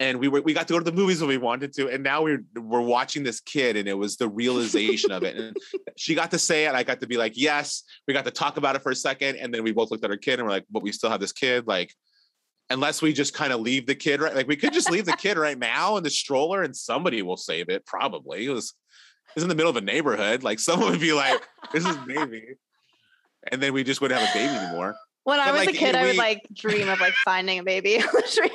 And we were we got to go to the movies when we wanted to, and now we're we're watching this kid, and it was the realization of it. And she got to say it, I got to be like, yes. We got to talk about it for a second, and then we both looked at our kid and we're like, but we still have this kid. Like, unless we just kind of leave the kid right, like we could just leave the kid right now in the stroller, and somebody will save it. Probably it was it's in the middle of a neighborhood. Like someone would be like, this is baby, and then we just wouldn't have a baby anymore. when I was like, a kid, I would like dream of like finding a baby on the street.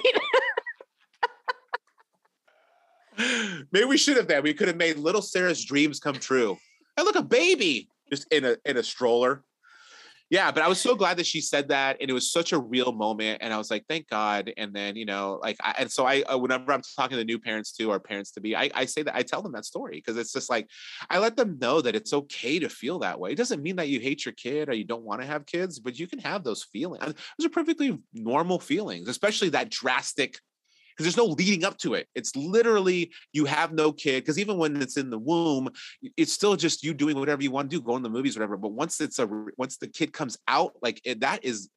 Maybe we should have that. We could have made little Sarah's dreams come true. And look, a baby just in a in a stroller. Yeah, but I was so glad that she said that, and it was such a real moment. And I was like, thank God. And then you know, like, I, and so I, uh, whenever I'm talking to new parents too, or parents to be, I, I say that I tell them that story because it's just like I let them know that it's okay to feel that way. It doesn't mean that you hate your kid or you don't want to have kids, but you can have those feelings. Those are perfectly normal feelings, especially that drastic because there's no leading up to it. It's literally you have no kid. Because even when it's in the womb, it's still just you doing whatever you want to do, going to the movies, whatever. But once it's a once the kid comes out, like it, that is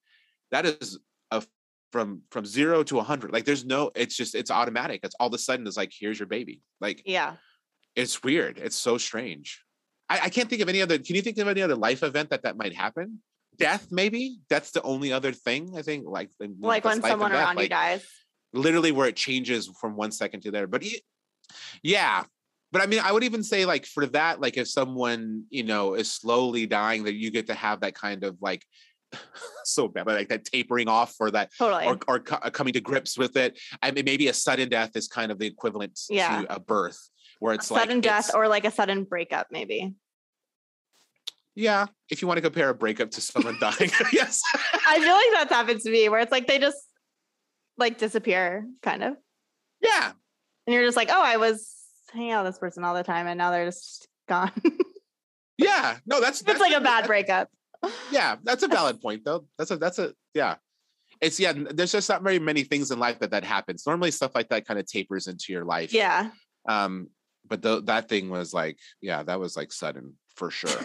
that is a from from zero to a hundred. Like there's no, it's just it's automatic. It's all of a sudden it's like here's your baby. Like yeah. it's weird. It's so strange. I, I can't think of any other. Can you think of any other life event that that might happen? Death, maybe. That's the only other thing I think. Like Like when someone around you like, dies. Literally where it changes from one second to there. But yeah, but I mean, I would even say like for that, like if someone you know is slowly dying, that you get to have that kind of like so bad, but like that tapering off for that, Totally. or or co- coming to grips with it. I mean, maybe a sudden death is kind of the equivalent Yeah. to a birth, where A it's like sudden death or like a sudden breakup, maybe. yeah. If you want to compare a breakup to someone dying, yes. I feel like that's happened to me where it's like they just like disappear, kind of. yeah, And you're just like, oh, I was hanging out with this person all the time and now they're just gone. yeah. No, that's it's like a bad breakup. yeah that's a valid point though that's a that's a yeah it's yeah there's just not very many things in life that that happens normally stuff like that kind of tapers into your life Yeah. um but the, that thing was like yeah that was like sudden for sure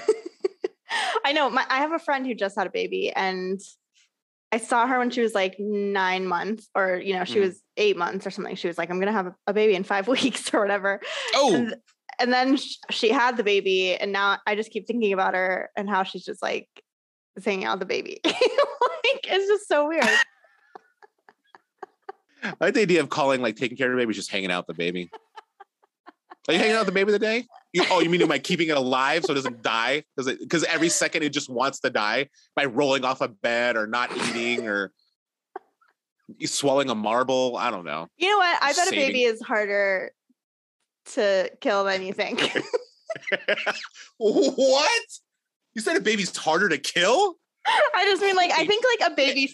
I know. My, I have a friend who just had a baby, and I saw her when she was like nine months, or you know, she Mhm. was eight months or something. She was like, "I'm gonna have a, baby in five weeks or whatever." oh And, and then she had the baby, and now I just keep thinking about her and how she's just like is hanging out the baby. like it's just so weird. i like the idea of calling like taking care of the baby just hanging out with the baby are you hanging out with the baby today oh you mean am I keeping it alive so it doesn't die because because every second it just wants to die by rolling off a bed or not eating or swallowing a marble. I don't know. You know what? I bet a baby is harder to kill than you think. what? You said a baby's harder to kill? I just mean like I think like a baby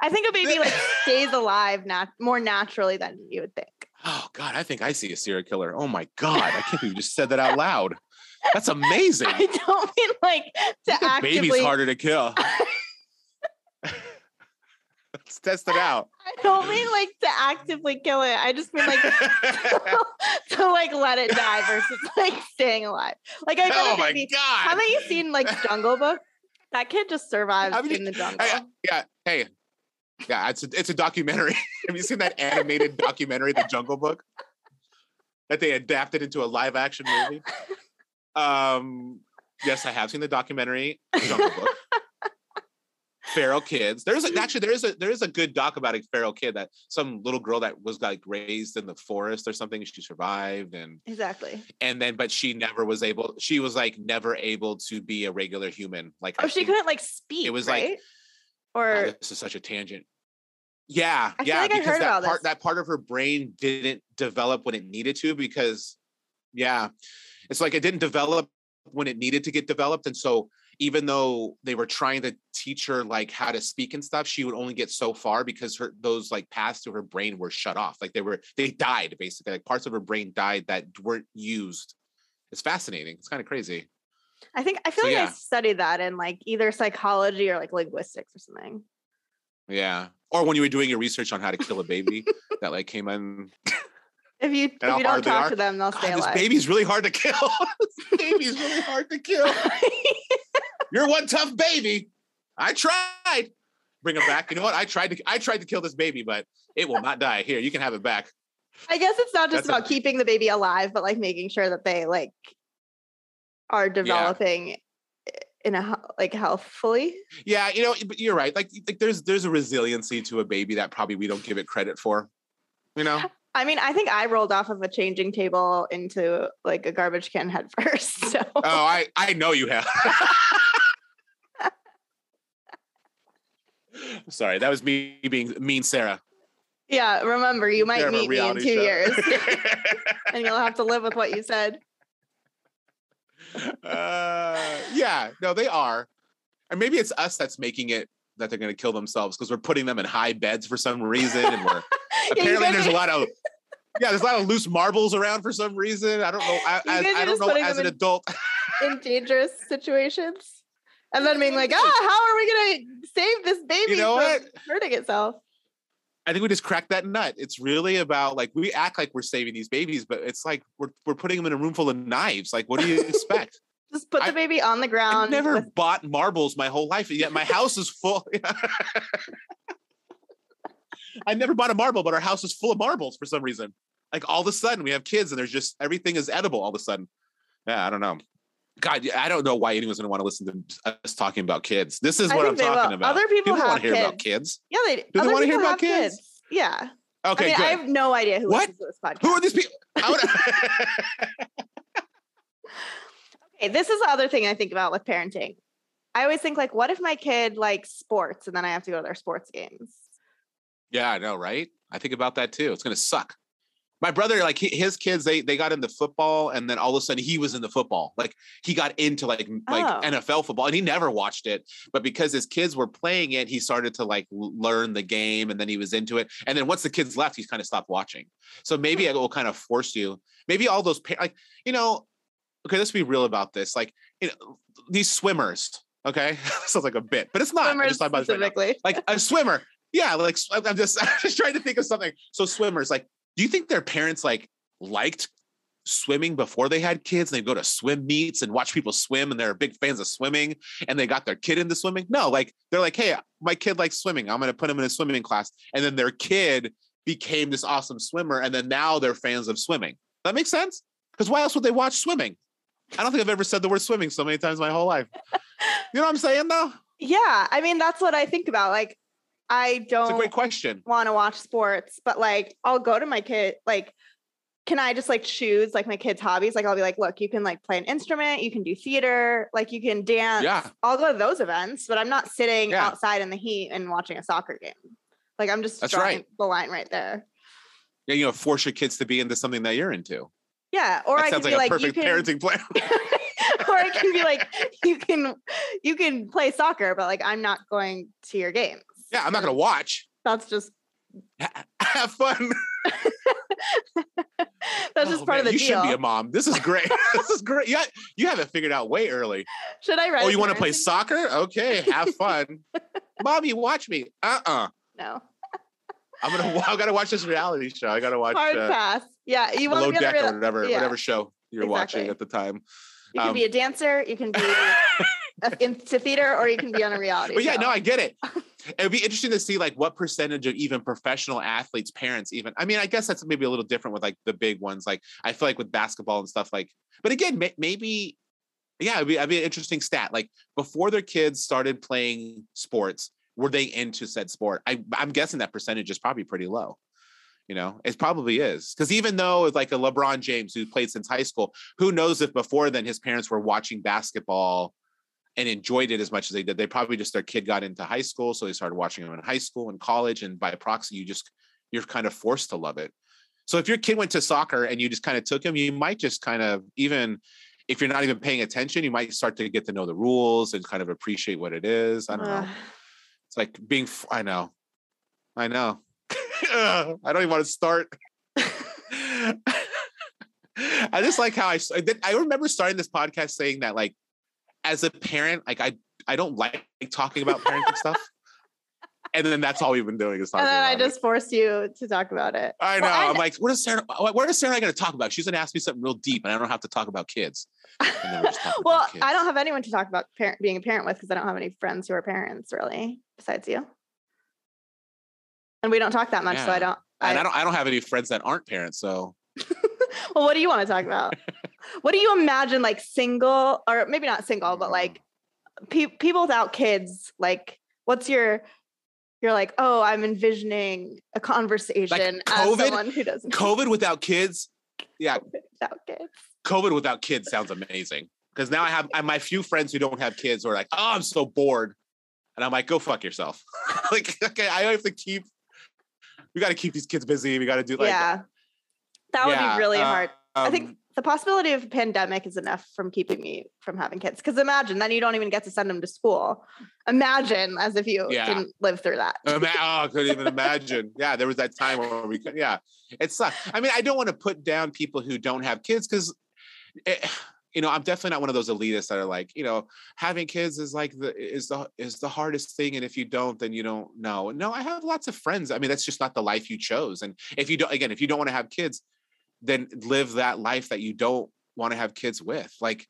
I think a baby like stays alive nat- more naturally than you would think. Oh God, I think I see a serial killer. Oh my God, I can't believe you just said that out loud. That's amazing. I don't mean like to I think baby's harder to kill. Let's test it out. I don't mean like to actively kill it. I just mean like to like let it die versus like staying alive. Like I oh my. God. Haven't you seen like Jungle Book? That kid just survives Haven't you- in the jungle. I- yeah, hey, yeah, it's a, it's a documentary. Have you seen that animated documentary, The Jungle Book, that they adapted into a live action movie? Um, yes, I have seen the documentary Jungle Book. Feral kids. There's a, actually there is a there is a good doc about a feral kid that some little girl that was like raised in the forest or something. She survived and exactly. and then but she never was able. She was like never able to be a regular human. Like Oh, she couldn't like speak. it was, like, Oh, this is such a tangent. Yeah, I feel yeah, like I because heard that about part this. that part of her brain didn't develop when it needed to because yeah, it's like it didn't develop when it needed to get developed. And so even though they were trying to teach her like how to speak and stuff she would only get so far because her those like paths to her brain were shut off. Like they were they died basically. Like parts of her brain died that weren't used. It's fascinating. It's kind of crazy I think I feel So, like I studied that in like either psychology or like linguistics or something. yeah or when you were doing your research on how to kill a baby that like came in If you if you don't talk to them, they'll God, stay this baby's really hard to kill. this baby's really hard to kill. You're one tough baby. I tried. Bring him back. You know what? I tried to I tried to kill this baby, but it will not die. Here, you can have it back. I guess it's not just That's a- about keeping the baby alive, but like making sure that they like are developing eh, in a like healthfully. Yeah, you know, eh, but you're right. Like, like there's there's a resiliency to a baby that probably we don't give it credit for. You know? I mean, I think I rolled off of a changing table into like a garbage can head first. So Oh, I I know you have. Sorry, that was me being mean, Sarah. yeah, remember you might Sarah meet me in two show. years and you'll have to live with what you said. Uh, yeah, no, they are. And maybe it's us that's making it that they're going to kill themselves because we're putting them in high beds for some reason, and we're you apparently there's a lot of yeah, there's a lot of loose marbles around for some reason. I don't know. I, You as, I don't know as an in- adult. in dangerous situations. And then being like, ah, how are we gonna save this baby know from what? hurting itself? I think we just cracked that nut. It's really about like we act like we're saving these babies, but it's like we're we're putting them in a room full of knives. Like, what do you expect? Just put the I- baby on the ground. I've never with- bought marbles my whole life, and yet my house is full. I never bought a marble, but our house is full of marbles for some reason. Like all of a sudden, we have kids, and there's just everything is edible all of a sudden. Yeah, I don't know. God, I don't know why anyone's gonna want to listen to us talking about kids. This is I what I'm they will. talking about. Other people want have to hear about kids. kids. yeah, they Do they wanna hear about have kids? Yeah. Okay, I mean, good. I have no idea who What? listens to this podcast. Who are these people? Would- Okay, this is the other thing I think about with parenting. I always think like, what if my kid likes sports and then I have to go to their sports games? Yeah, I know, right? I think about that too. It's gonna suck. My brother, like his kids, they they got into football, and then all of a sudden he was into football. Like he got into like like Oh. NFL football, and he never watched it. But because his kids were playing it, he started to like learn the game, and then he was into it. And then once the kids left, he's kind of stopped watching. So maybe hmm. it will kind of force you. Maybe all those like you know. Okay, let's be real about this. Like you know, these swimmers. Okay, sounds like a bit, but it's not. I'm Swimmers just talking about this right specifically. like a swimmer. Yeah, like I'm just I'm just trying to think of something. So swimmers, like, do you think their parents like liked swimming before they had kids? And they go to swim meets and watch people swim, and they're big fans of swimming, and they got their kid into swimming. No, like they're like, hey, my kid likes swimming. I'm going to put him in a swimming class, and then their kid became this awesome swimmer, and then now they're fans of swimming. That makes sense. Because why else would they watch swimming? I don't think I've ever said the word swimming so many times in my whole life. You know what I'm saying, though? Yeah, I mean that's what I think about. Like, I don't. It's a great question. want to watch sports, but like I'll go to my kid. Like, can I just like choose like my kids' hobbies? Like, I'll be like, look, you can like play an instrument, you can do theater, like you can dance. Yeah. I'll go to those events, but I'm not sitting Yeah. outside in the heat and watching a soccer game. Like I'm just That's drawing right. the line right there. Yeah, you know, force your kids to be into something that you're into. Yeah. Or that I sounds could like be a like, you perfect can, parenting plan. or it can be like you can you can play soccer, but like I'm not going to your games. yeah, I'm not gonna watch. That's just Have fun. that's just Oh, part man, of the you deal. You should be a mom. This is great. this is great. You, you have it figured out way early. should I write? Oh, you want to play soccer? Okay, have fun. Mommy, watch me. Uh-uh. No. I'm gonna. I gotta watch this reality show. I gotta watch Hard uh, pass. Yeah, you want to be Deck or whatever, yeah. whatever show you're watching at the time. You can um, be a dancer, you can be into theater, or you can be on a reality. But yeah, show. no, I get it. It would be interesting to see like what percentage of even professional athletes, parents, even. I mean, I guess that's maybe a little different with like the big ones. Like I feel like with basketball and stuff. Like, but again, may- maybe, yeah, it'd be, it'd be an interesting stat. Like before their kids started playing sports, were they into said sport? I, I'm guessing that percentage is probably pretty low. You know, it probably is because even though it's like a LeBron James who played since high school, who knows if before then his parents were watching basketball and enjoyed it as much as they did. They probably just their kid got into high school, so they started watching them in high school and college, and by proxy, you just you're kind of forced to love it. So if your kid went to soccer and you just kind of took him, you might just kind of even if you're not even paying attention, you might start to get to know the rules and kind of appreciate what it is. I don't know. It's like being. I know. I know. I don't even want to start. I just like how I I remember starting this podcast saying that like as a parent, like I I don't like talking about parenting stuff. And then that's all we've been doing is talking and then I about it. just forced you to talk about it. I know. Well, I I'm like, what is Sarah? What is Sarah going to talk about? She's going to ask me something real deep, and I don't have to talk about kids. And then we're just talking well, about kids. I don't have anyone to talk about parent being a parent with because I don't have any friends who are parents really, besides you. And we don't talk that much, so I don't. and I, I don't. I don't have any friends that aren't parents, so well, what do you want to talk about? What do you imagine, like single, or maybe not single, but Mm. like pe- people without kids? Like, what's your? You're like, oh, I'm envisioning a conversation as COVID? someone who doesn't COVID without kids. Yeah, without kids. COVID without kids sounds amazing. Because now I have I, my few friends who don't have kids who are like, oh, I'm so bored. And I'm like, go fuck yourself. like, okay, I have to keep, we got to keep these kids busy. We got to do like, yeah, that would yeah, be really uh, hard. I think um, the possibility of a pandemic is enough from keeping me from having kids. Because imagine then you don't even get to send them to school. Imagine as if you Yeah. didn't live through that. Oh, I couldn't even imagine. Yeah, there was that time where we could, yeah, it sucked. I mean, I don't want to put down people who don't have kids because, eh, you know, I'm definitely not one of those elitists that are like, you know, having kids is like the is the is the hardest thing, and if you don't, then you don't know. No, I have lots of friends. I mean, that's just not the life you chose. And if you don't, again, if you don't want to have kids, then live that life that you don't want to have kids with. Like,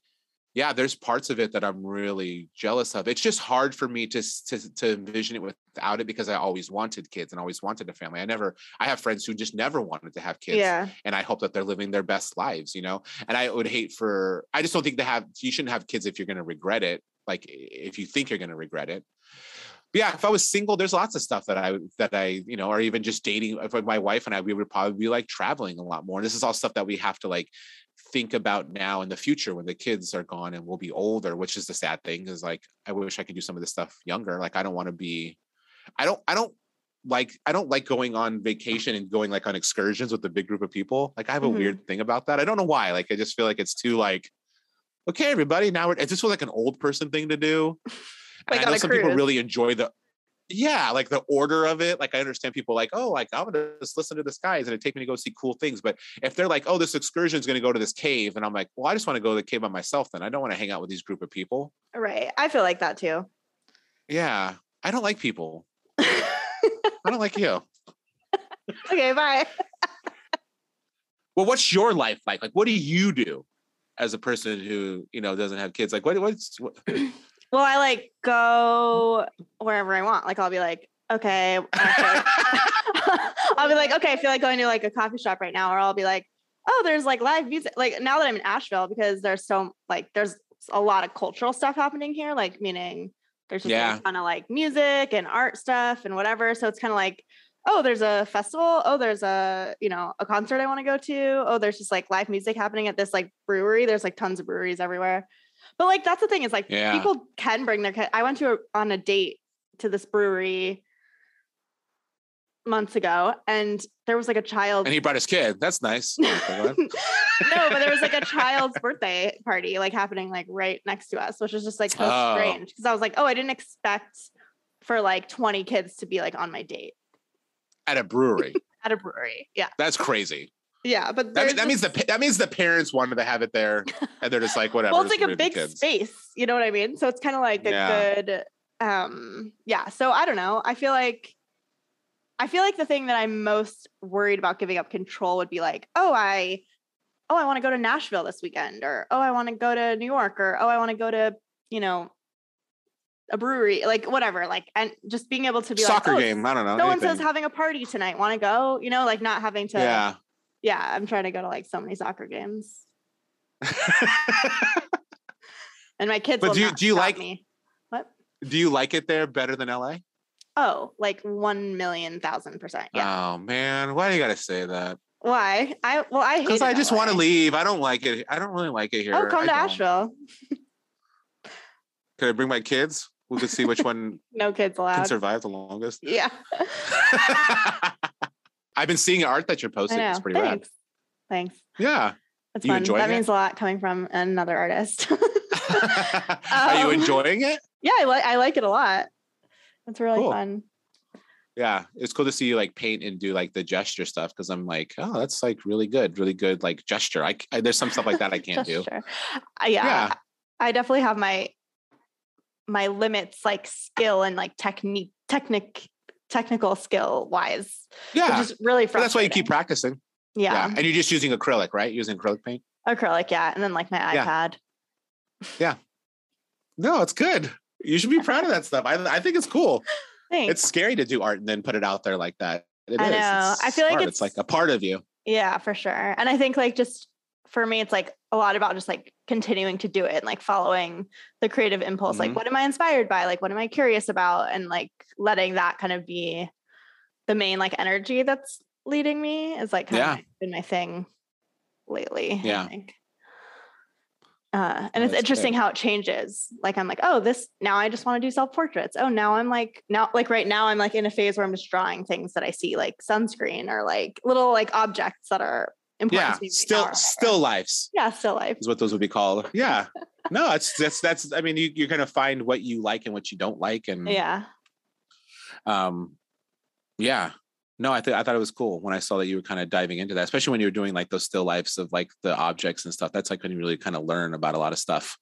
yeah, there's parts of it that I'm really jealous of. It's just hard for me to to to envision it without it because I always wanted kids and always wanted a family. I never I have friends who just never wanted to have kids. Yeah. And I hope that they're living their best lives, you know. And I would hate for I just don't think to have you shouldn't have kids if you're going to regret it. Like if you think you're going to regret it. But yeah, if I was single, there's lots of stuff that I that I, you know, or even just dating. If my wife and I, we would probably be like traveling a lot more. And this is all stuff that we have to like think about now in the future when the kids are gone and we'll be older, which is the sad thing. Is like I wish I could do some of this stuff younger. Like I don't want to be, I don't, I don't like, I don't like going on vacation and going like on excursions with a big group of people. Like I have a Mhm. weird thing about that. I don't know why. Like I just feel like it's too like, okay, everybody, now we're. It just feels like an old person thing to do. And Like I know some people really enjoy the yeah, like the order of it. Like I understand people like, oh, like I'm gonna just listen to the skies and it take me to go see cool things. But if they're like, oh, this excursion is gonna go to this cave, and I'm like, well, I just want to go to the cave by myself. Then I don't want to hang out with these group of people. Right. I feel like that too. Yeah, I don't like people. I don't like you. okay, bye. Well, what's your life like? Like, what do you do as a person who you know doesn't have kids? Like, what what's what? Well, I like go wherever I want. Like I'll be like, okay. I feel like- I'll be like, okay, I feel like going to like a coffee shop right now, or I'll be like, oh, there's like live music. Like now that I'm in Asheville, because there's so like there's a lot of cultural stuff happening here. Like meaning there's just Yeah. a ton of like music and art stuff and whatever. So it's kind of like, oh, there's a festival. Oh, there's a you know a concert I want to go to. Oh, there's just like live music happening at this like brewery. There's like tons of breweries everywhere. But like that's the thing is like Yeah. people can bring their kid. I went to a, on a date to this brewery months ago, and there was like a child. And he brought his kid. That's nice. Okay, go ahead. no, but there was like a child's birthday party like happening like right next to us, which was just like so Oh. strange because I was like, oh, I didn't expect for like 20 kids to be like on my date At a brewery. at a brewery. Yeah. That's crazy. Yeah. But That, mean- that means the that means the parents wanted to have it there, and they're just like whatever. well, it's like a big space, you know what I mean? So it's kind of like a Yeah. good um yeah. So I don't know. I feel like I feel like the thing that I'm most worried about giving up control would be like, oh, I oh, I want to go to Nashville this weekend, or oh, I want to go to New York, or oh, I want to go to, you know, a brewery, like whatever. Like and just being able to be Soccer like, oh, game. I don't know. No so's anything. having a party tonight. Want to go? You know, like not having to yeah. Yeah, I'm trying to go to like so many soccer games. And my kids But do you- do you like- me. What? Do you like it there better than LA? Oh, like one million thousand percent. Yeah. Oh man, why do you gotta say that? Why? I well, I Because I just want to leave. I don't like it. I don't really like it oh, here. Oh, come I to don't. Asheville. Could I bring my kids? We could see which one No kids allowed. can survive the longest. Yeah. I've been seeing art that you're posting. It's pretty rad. Thanks. Thanks. Yeah. That's You fun. That it? means a lot coming from another artist. Are you Um, enjoying it? yeah, I like I like it a lot. It's really Cool. fun. Yeah, it's cool to see you like paint and do like the gesture stuff because I'm like, oh, that's like really good, really good like gesture. I there's some stuff like that I can't do. Uh, yeah, Yeah. I definitely have my my limits, like skill and like technique, technic, technical skill wise, Yeah, which is really but frustrating. that's why you keep practicing. Yeah. Yeah. and you're just using acrylic, right? Using acrylic paint. acrylic, yeah, and then like my iPad. Yeah. iPad. No, it's good. You should be proud of that stuff. I, I think it's cool. Thanks. It's scary to do art and then put it out there like that. It I is. know. It's I feel like art. it's like a part of you. Yeah, for sure. And I think like just for me, it's like a lot about just like continuing to do it and like following the creative impulse. Mhm. Like, what am I inspired by? Like, what am I curious about? And like letting that kind of be the main like energy that's leading me is like kind Yeah. of been my thing lately. Yeah. I think. Uh, and No, it's interesting how it changes. Like I'm like, oh, this now I just want to do self portraits. Oh, now I'm like now like right now I'm like in a phase where I'm just drawing things that I see like sunscreen or like little like objects that are important Yeah, still still lives yeah, still life. is what those would be called. Yeah. no, it's that's that's I mean you you're gonna find what you like and what you don't like and Yeah. um yeah no i think i thought it was cool when i saw that you were kind of diving into that especially when you were doing like those still lifes of like the objects and stuff that's like when you really kind of learn about a lot of stuff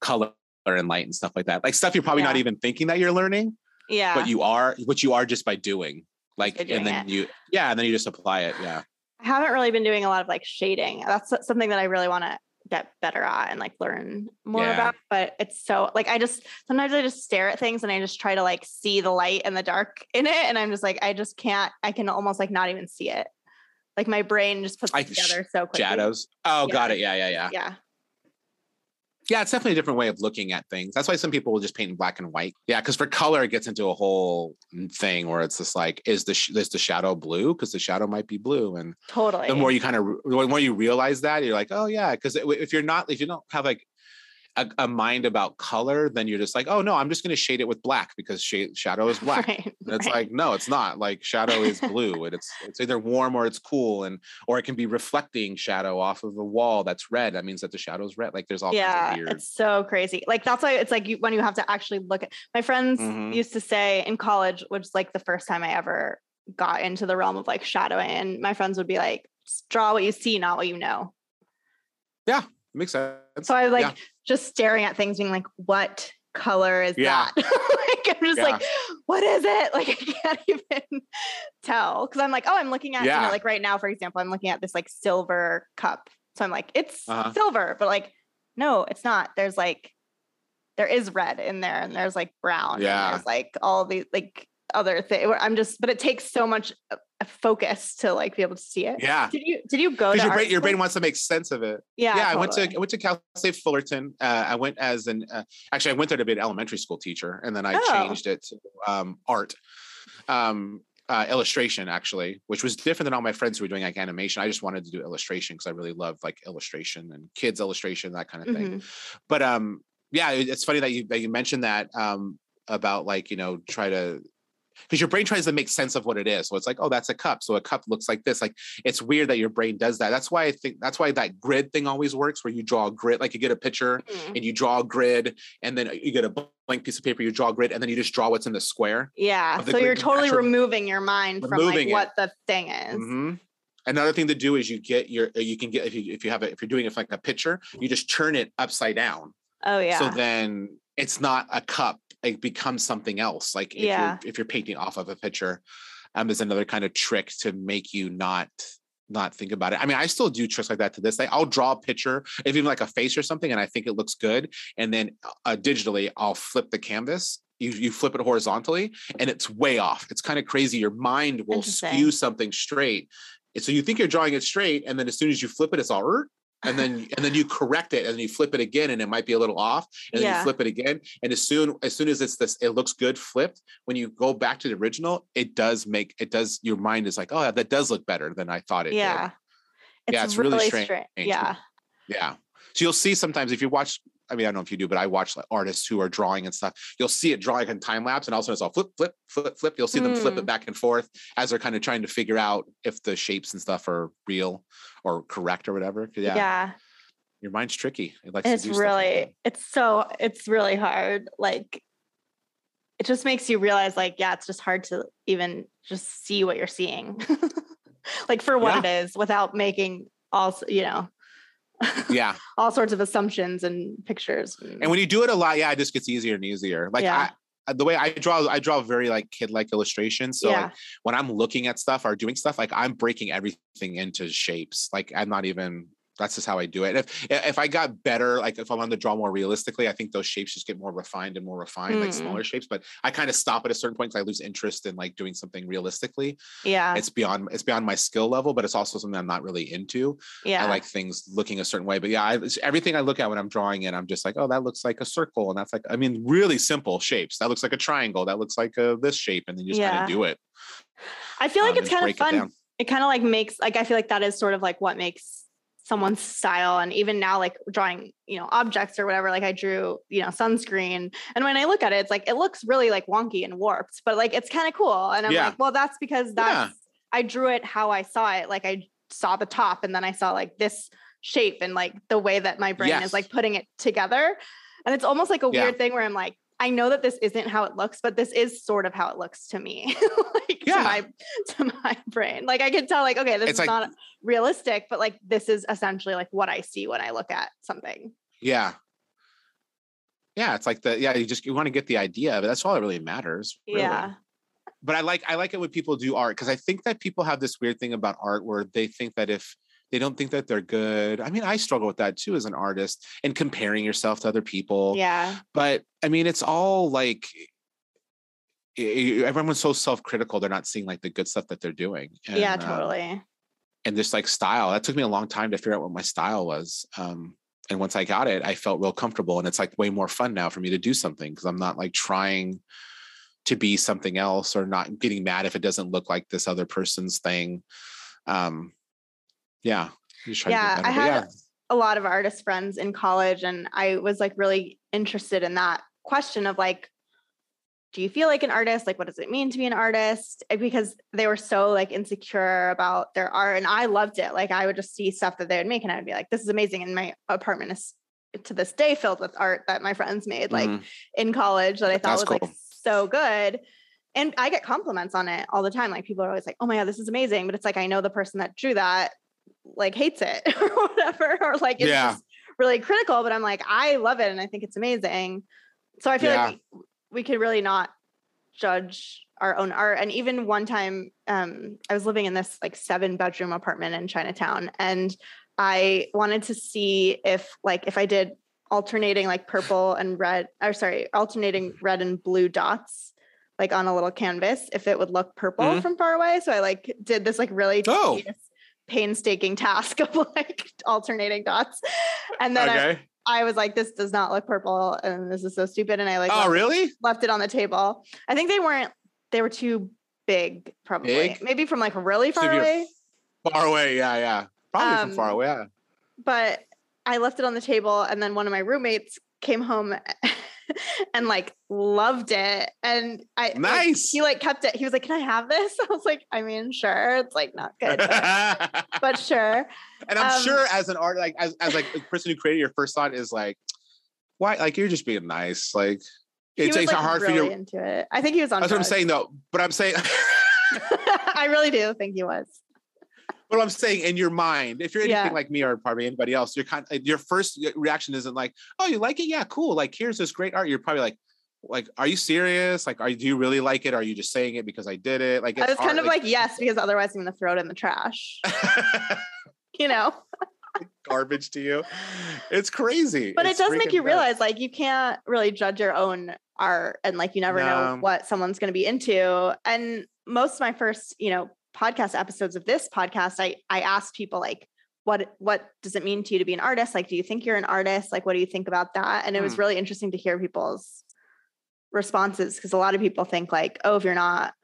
color and light and stuff like that like stuff you're probably not even thinking that you're learning Yeah. but you are what you are just by doing like and then it. you yeah and then you just apply it yeah I haven't really been doing a lot of like shading. That's something that I really want to get better at and like learn more Yeah. about. But it's so like I just sometimes I just stare at things and I just try to like see the light and the dark in it. And I'm just like, I just can't, I can almost like not even see it. Like my brain just puts I- it together so quickly. shadows oh Yeah. got it yeah yeah yeah Yeah. Yeah it's definitely a different way of looking at things. That's why some people will just paint in black and white. Yeah because for color it gets into a whole thing where it's just like is the sh- is the shadow blue? Because the shadow might be blue and Totally. the more you kind of the more you realize that you're like oh yeah because if you're not if you don't have like a, a mind about color then you're just like oh no i'm just going to shade it with black because shade, shadow is black Right, and it's right. like no it's not like shadow is blue and it's it's either warm or it's cool and or it can be reflecting shadow off of a wall that's red that means that the shadow is red like there's all yeah, kinds of weird it's so crazy. Like that's why it's like you, when you have to actually look at. My friends Mhm. used to say in college, which is like the first time I ever got into the realm of like shadowing, and my friends would be like, "Draw what you see, not what you know." Makes sense So I was like Yeah. just staring at things, being like, "What color is Yeah. that?" like I'm just Yeah. like, "What is it?" Like I can't even tell because I'm like, "Oh, I'm looking at you know, like right now, for example, I'm looking at this like silver cup." So I'm like, "It's Uh-huh. silver," but like, no, it's not. There's like, there is red in there, and there's like brown. Yeah. And there's like all these like other things. I'm just, but it takes so much uh, focus to like be able to see it. yeah Did you did you go because your brain, your brain wants to make sense of it Yeah, yeah, I went to. I went to Cal State Fullerton. Uh, I went as an uh, actually I went there to be an elementary school teacher, and then I Oh. changed it to um, art, um, uh, illustration actually, which was different than all my friends who were doing like animation. I just wanted to do illustration because I really love like illustration and kids illustration that kind of thing. Mhm. But um, yeah, it's funny that you that you mentioned that um, about like you know try to because your brain tries to make sense of what it is. So it's like, oh, that's a cup. So a cup looks like this. Like it's weird that your brain does that. That's why I think that's why that grid thing always works, where you draw a grid, like you get a picture Mm. and you draw a grid, and then you get a blank piece of paper, you draw a grid, and then you just draw what's in the square. Yeah. the So you're grid totally actual- removing your mind from like it. what the thing is. Mhm. Another thing to do is you get your you can get if you if you have it if you're doing it like a picture, you just turn it upside down. Oh yeah. So then it's not a cup; it becomes something else. Like if Yeah. you're if you're painting off of a picture, um, is another kind of trick to make you not not think about it. I mean, I still do tricks like that to this day. I'll draw a picture, if even like a face or something, and I think it looks good, and then uh, digitally I'll flip the canvas. You you flip it horizontally, and it's way off. It's kind of crazy. Your mind will skew something straight. And So you think you're drawing it straight, and then as soon as you flip it, it's all and then and then you correct it, and then you flip it again, and it might be a little off, and then Yeah. you flip it again. And as soon as soon as it's this, it looks good flipped. When you go back to the original, it does make it does. Your mind is like, oh, that does look better than I thought it yeah. did. Yeah, it's really strange. Yeah. Yeah. So you'll see sometimes if you watch. I mean, I don't know if you do, but I watch like artists who are drawing and stuff. You'll see it drawing in time lapse, and all of a sudden it's all flip, flip, flip, flip. You'll see them flip Mm. it back and forth as they're kind of trying to figure out if the shapes and stuff are real or correct or whatever. Yeah. Yeah, your mind's tricky. It likes to It's do stuff like really it's so it's really hard. Like it just makes you realize like yeah, it's just hard to even just see what you're seeing. like for what it is without making all you know yeah. all sorts of assumptions and pictures. And when you do it a lot, yeah, it just gets easier and easier. Like Yeah. I, the way I draw, I draw very like kid-like illustrations. So yeah. like when I'm looking at stuff or doing stuff, like I'm breaking everything into shapes. Like I'm not even. That's just how I do it. If if I got better, like if I wanted to draw more realistically, I think those shapes just get more refined and more refined, like Mm. smaller shapes. But I kind of stop at a certain point because I lose interest in like doing something realistically. yeah. It's beyond it's beyond my skill level, but it's also something I'm not really into. yeah. I like things looking a certain way. But yeah, I, everything I look at when I'm drawing it, I'm just like, oh, that looks like a circle, and that's like, I mean, really simple shapes. That looks like a triangle. That looks like a, this shape, and then you just kind of do it. I feel like um, it's kind of break it fun. It, kind of like makes like I feel like that is sort of like what makes someone's style and even now like drawing you know objects or whatever like i drew you know sunscreen and when i look at it it's like it looks really like wonky and warped but like it's kind of cool and i'm Yeah. like well that's because that's i drew it how i saw it like i saw the top and then i saw like this shape and like the way that my brain Yes. is like putting it together and it's almost like a Yeah. weird thing where i'm like I know that this isn't how it looks, but this is sort of how it looks to me, like Yeah. to my to my brain. Like I can tell, like okay, this It's is like- not realistic, but like this is essentially like what I see when I look at something. Yeah. Yeah, it's like the yeah, you just you want to get the idea, but that's all that really matters. really. Yeah, But I like I like it when people do art because I think that people have this weird thing about art where they think that if they don't think that they're good. I mean, I struggle with that too as an artist and comparing yourself to other people. yeah, but I mean, it's all like everyone's so self-critical. They're not seeing like the good stuff that they're doing. yeah, And, uh, totally. and just like style, that took me a long time to figure out what my style was. Um, and once I got it, I felt real comfortable, and it's like way more fun now for me to do something because I'm not like trying to be something else or not getting mad if it doesn't look like this other person's thing. Um, yeah, Yeah, I had a lot of artist friends in college, and I was like really interested in that question of like, do you feel like an artist? Like, what does it mean to be an artist? Because they were so like insecure about their art, and I loved it. Like, I would just see stuff that they would make, and I would be like, this is amazing. And my apartment is to this day filled with art that my friends made, like Mhm. in college, that I thought That's was like so good. And I get compliments on it all the time. Like people are always like, "Oh my god, this is amazing!" But it's like I know the person that drew that like hates it or whatever, or like it's Yeah. just really critical. But I'm like, I love it and I think it's amazing. So I feel like we, we could really not judge our own art. And even one time, um, I was living in this like seven bedroom apartment in Chinatown, and I wanted to see if like if I did alternating like purple and red, or sorry, alternating red and blue dots like on a little canvas, if it would look purple Mhm. from far away. So I like did this like really Oh. tedious, painstaking task of like alternating dots. And then I, Okay. I was like, this does not look purple and this is so stupid. And I like oh, left, really? left it on the table. I think they weren't, they were too big, probably. Big? Maybe from like really far you're- away. Far away. Yeah, yeah. Probably from far Um, away. Yeah. But I left it on the table and then one of my roommates came home and like loved it. And I like, Nice. he like kept it. He was like, Can I have this? I was like, I mean, sure. It's like not good, but, but sure. and I'm um, sure as an art, like as, as like the person who created your first thought is like, why? Like you're just being nice. Like it takes like, hard really for your. into it. I think he was on That's what I'm saying though. But I'm saying, I really do think he was. But I'm saying in your mind, if you're anything Yeah. like me or probably anybody else, you're kind. Eh, your first reaction isn't like, oh, you like it? Yeah, cool. Like here's this great art. You're probably like. Like, are you serious? Like, are you, do you really like it? Or are you just saying it because I did it? Like, I it's was kind of like, yes, because otherwise I'm gonna throw it in the trash. You know? garbage to you. It's crazy. But It's it does make you nuts. realize like you can't really judge your own art and like you never know what someone's going to be into. And most of my first, you know, podcast episodes of this podcast, I I asked people like what what does it mean to you to be an artist? Like do you think you're an artist? Like what do you think about that? And it was Hmm. really interesting to hear people's responses because a lot of people think like, "Oh, if you're not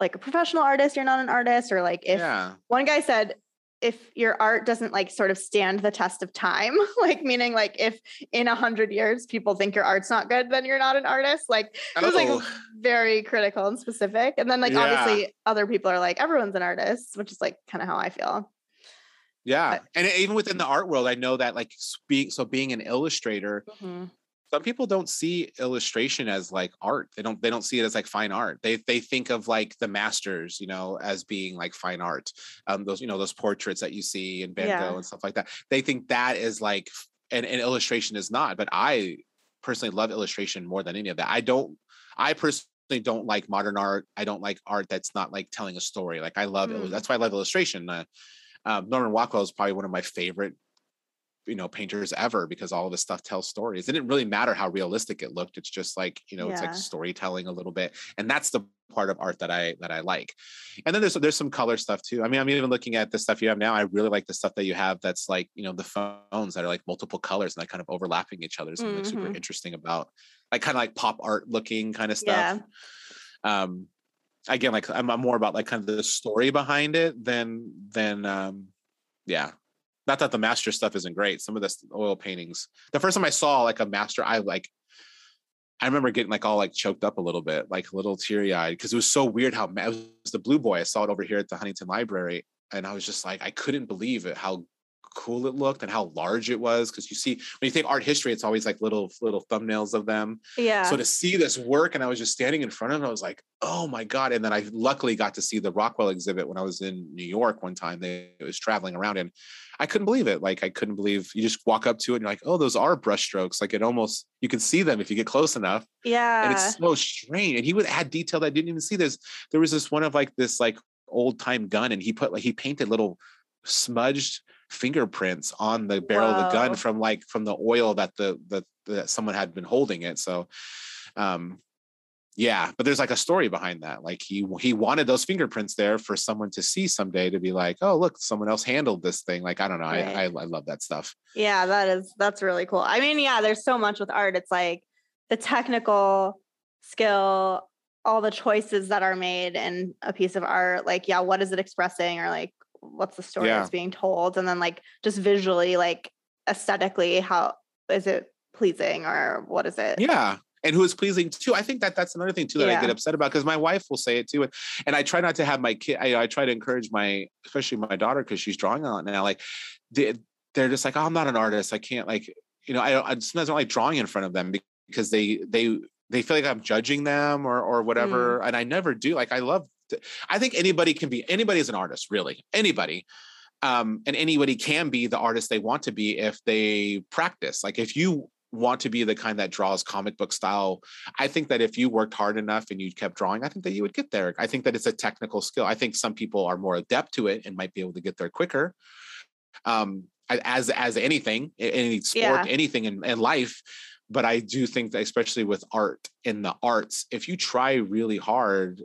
like a professional artist, you're not an artist," or like if yeah. one guy said if your art doesn't like sort of stand the test of time like meaning like if in a hundred years people think your art's not good then you're not an artist like it was like Oh. very critical and specific and then like Yeah. obviously other people are like everyone's an artist which is like kind of how i feel Yeah, But- and even within the art world, I know that like speak. So being an illustrator, mm-hmm. Some people don't see illustration as like art. They don't. They don't see it as like fine art. They they think of like the masters, you know, as being like fine art. Um, those you know those portraits that you see in Van Yeah. Gogh and stuff like that. They think that is like, and, and illustration is not. But I personally love illustration more than any of that. I don't. I personally don't like modern art. I don't like art that's not like telling a story. Like I love. Mm. That's why I love illustration. Uh, um, Norman Rockwell is probably one of my favorite you know painters ever because all of his stuff tells stories. It didn't really matter how realistic it looked it's just like you know it's like storytelling a little bit and that's the part of art that i that i like. And then there's there's some color stuff too. I mean i'm even looking at the stuff you have now i really like the stuff that you have that's like you know the phones that are like multiple colors and that kind of overlapping each other is something super Mhm. interesting about like kind of like pop art looking kind of stuff. Yeah. Um again like I'm, I'm more about like kind of the story behind it than than um yeah not that the master stuff isn't great some of the oil paintings the first time i saw like a master i like i remember getting like all like choked up a little bit like a little teary-eyed because it was so weird how it was the blue boy i saw it over here at the huntington library and i was just like i couldn't believe it how cool it looked and how large it was because you see when you think art history it's always like little little thumbnails of them yeah so to see this work, and I was just standing in front of it, I was like, "Oh my god!" And then I luckily got to see the Rockwell exhibit when I was in New York one time. They was traveling around, and I couldn't believe it. Like I couldn't believe you just walk up to it, and you're like, "Oh, those are brushstrokes." Like it almost you can see them if you get close enough, yeah and it's so strange. And he would add detail that I didn't even see. There's there was this one of like this like old time gun, and he put like he painted little smudged fingerprints on the barrel of the gun from like from the oil that the the that someone had been holding it. So um yeah, but there's like a story behind that. Like he he wanted those fingerprints there for someone to see someday to be like, oh look, someone else handled this thing. Like I don't know, I, I I love that stuff. Yeah, that is that's really cool. I mean, yeah, there's so much with art. It's like the technical skill, all the choices that are made in a piece of art. Like, yeah, what is it expressing, or like, what's the story Yeah. that's being told, and then like just visually, like aesthetically, how is it pleasing, or what is it? Yeah. And who is pleasing too. I think that that's another thing too that I get upset about because my wife will say it too. And, and I try not to have my kid, I, I try to encourage my, especially my daughter, because she's drawing a lot now. Like they, they're just like, oh, I'm not an artist. I can't like, you know, I, don't- I sometimes don't like drawing in front of them because they, they, they feel like I'm judging them or, or mm. whatever. And I never do. Like, I love, I think anybody can be, anybody is an artist, really. Anybody um, and anybody can be the artist they want to be if they practice. Like if you want to be the kind that draws comic book style, I think that if you worked hard enough and you kept drawing, I think that you would get there. I think that it's a technical skill. I think some people are more adept to it and might be able to get there quicker. Um, as as anything, any sport, Yeah. anything in, in life. But I do think that especially with art in the arts, if you try really hard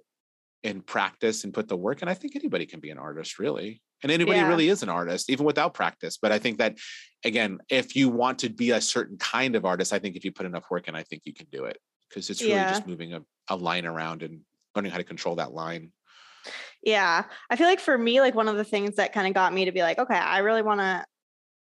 and practice and put the work in, I think anybody can be an artist, really. And anybody Yeah. really is an artist, even without practice. But I think that, again, if you want to be a certain kind of artist, I think if you put enough work in, I think you can do it because it's really Yeah. just moving a, a line around and learning how to control that line. Yeah. I feel like for me, like one of the things that kind of got me to be like, okay, I really want to,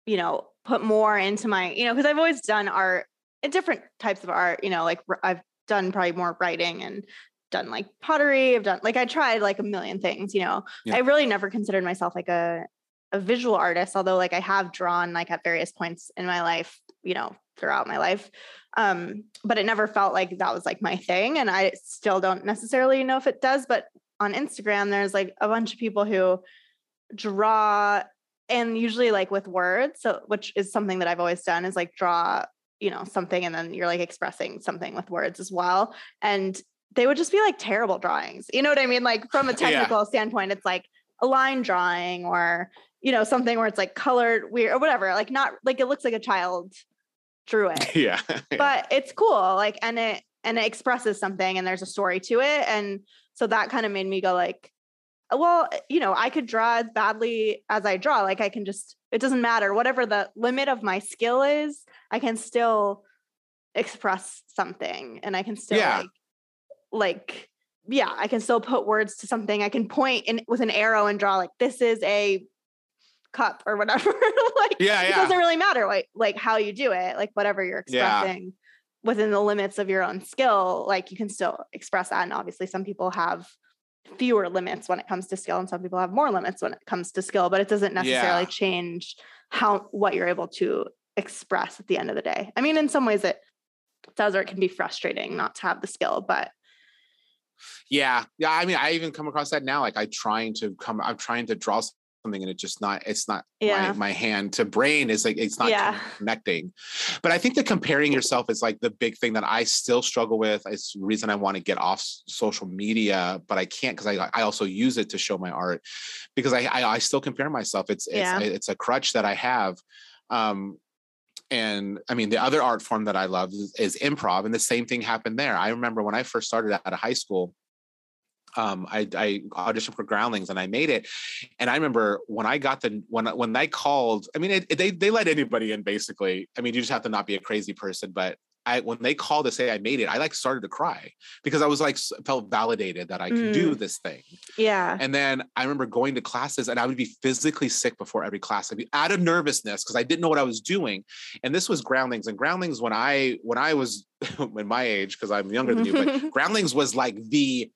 you know, put more into my, you know, because I've always done art different types of art, you know, like I've done probably more writing and done like pottery. I've done like I tried like a million things, you know. Yeah. I really never considered myself like a a visual artist, although like I have drawn like at various points in my life, you know, throughout my life. Um, but it never felt like that was like my thing. And I still don't necessarily know if it does, but on Instagram, there's like a bunch of people who draw and usually like with words. So which is something that I've always done is like draw, you know, something and then you're like expressing something with words as well. And they would just be like terrible drawings. You know what I mean? Like from a technical yeah. standpoint, it's like a line drawing or you know something where it's like colored weird or whatever like not like it looks like a child drew it yeah, but it's cool like and it and it expresses something and there's a story to it and so that kind of made me go like well you know i could draw as badly as i draw like i can just it doesn't matter whatever the limit of my skill is i can still express something and i can still yeah. like like yeah i can still put words to something i can point in with an arrow and draw like this is a cup or whatever. like yeah, yeah. it doesn't really matter like like how you do it, like whatever you're expressing yeah. within the limits of your own skill, like you can still express that. And obviously some people have fewer limits when it comes to skill and some people have more limits when it comes to skill, but it doesn't necessarily yeah. change how what you're able to express at the end of the day. I mean, in some ways it does or it can be frustrating not to have the skill, but yeah yeah i mean i even come across that now like i trying to come i'm trying to draw something and it just not it's not yeah. my, my hand to brain is like it's not yeah. connecting but i think that comparing yourself is like the big thing that i still struggle with it's the reason i want to get off social media but i can't because I, I also use it to show my art because i i, I still compare myself it's it's yeah. it's a crutch that i have um and I mean, the other art form that I love is, is, improv, and the same thing happened there. I remember when I first started out of high school, um, I, I, auditioned for Groundlings and I made it. And I remember when I got the when when they called, I mean, it, they they let anybody in basically. I mean, you just have to not be a crazy person, but. I, when they called to say I made it, I like started to cry because I was like felt validated that I could mm. do this thing. Yeah. And then I remember going to classes and I would be physically sick before every class. I'd be out of nervousness because I didn't know what I was doing. And this was Groundlings. And Groundlings when I when I was in my age because I'm younger than you, but Groundlings was like the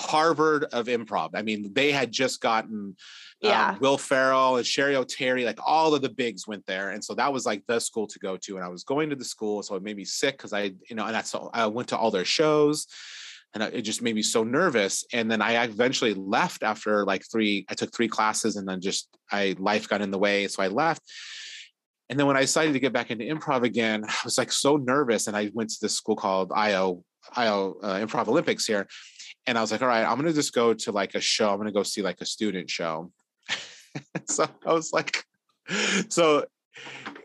Harvard of improv. I mean, they had just gotten yeah. Um, Will Ferrell and Cheri Oteri, like all of the bigs went there. And so that was like the school to go to. And I was going to the school. So it made me sick because I, you know, and that's, I went to all their shows and it just made me so nervous. And then I eventually left after like three, I took three classes and then just, I, life got in the way. So I left. And then when I decided to get back into improv again, I was like so nervous. And I went to this school called IO, IO uh, Improv Olympics here and I was like, all right, I'm gonna just go to like a show. I'm gonna go see like a student show. so I was like, so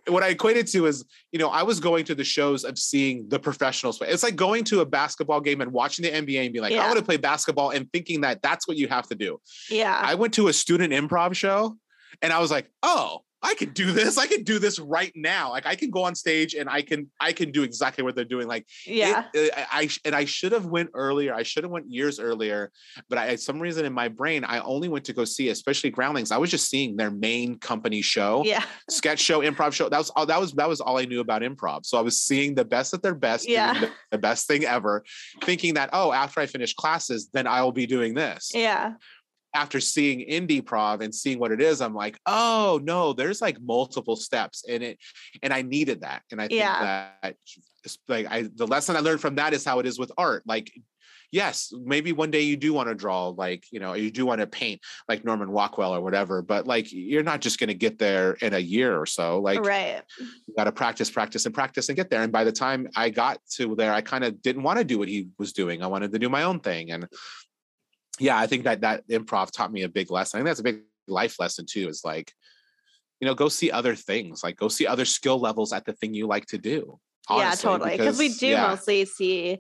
what I equated to is, you know, I was going to the shows of seeing the professionals play. It's like going to a basketball game and watching the NBA and be like, yeah. I want to play basketball and thinking that that's what you have to do. Yeah. I went to a student improv show and I was like, oh, I can do this. I can do this right now. Like I can go on stage and I can I can do exactly what they're doing. Like yeah, it, uh, I, I and I should have went earlier. I should have went years earlier, but I, some reason in my brain I only went to go see, especially Groundlings. I was just seeing their main company show, yeah, sketch show, improv show. That was all. That was that was all I knew about improv. So I was seeing the best at their best, yeah, the, the best thing ever, thinking that oh, after I finish classes, then I will be doing this. Yeah after seeing indie prov and seeing what it is i'm like oh no there's like multiple steps in it and i needed that and i think yeah. that like i the lesson i learned from that is how it is with art like yes maybe one day you do want to draw like you know you do want to paint like norman rockwell or whatever but like you're not just going to get there in a year or so like right you got to practice practice and practice and get there and by the time i got to there i kind of didn't want to do what he was doing i wanted to do my own thing and yeah, I think that that improv taught me a big lesson. I think that's a big life lesson too. Is like, you know, go see other things. Like, go see other skill levels at the thing you like to do. Honestly, yeah, totally. Because we do yeah. mostly see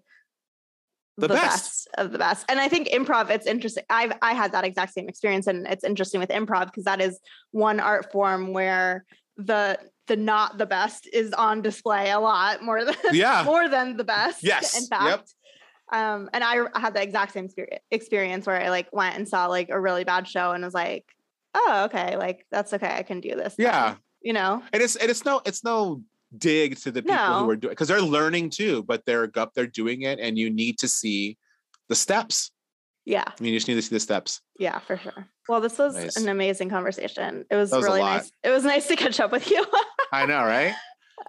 the, the best. best. of the best. And I think improv, it's interesting. I've I had that exact same experience, and it's interesting with improv because that is one art form where the the not the best is on display a lot more than yeah more than the best. Yes, in fact. Yep. Um, and I had the exact same experience where I like went and saw like a really bad show and was like, oh, okay, like that's okay. I can do this. Yeah. you know? And it's, and it's no, it's no dig to the people No. who are doing because they're learning too, but they're up there doing it, and you need to see the steps. Yeah, I mean, you just need to see the steps. yeah, for sure. Well, this was Nice. an amazing conversation. It was, was really nice. It was nice to catch up with you. I know, right?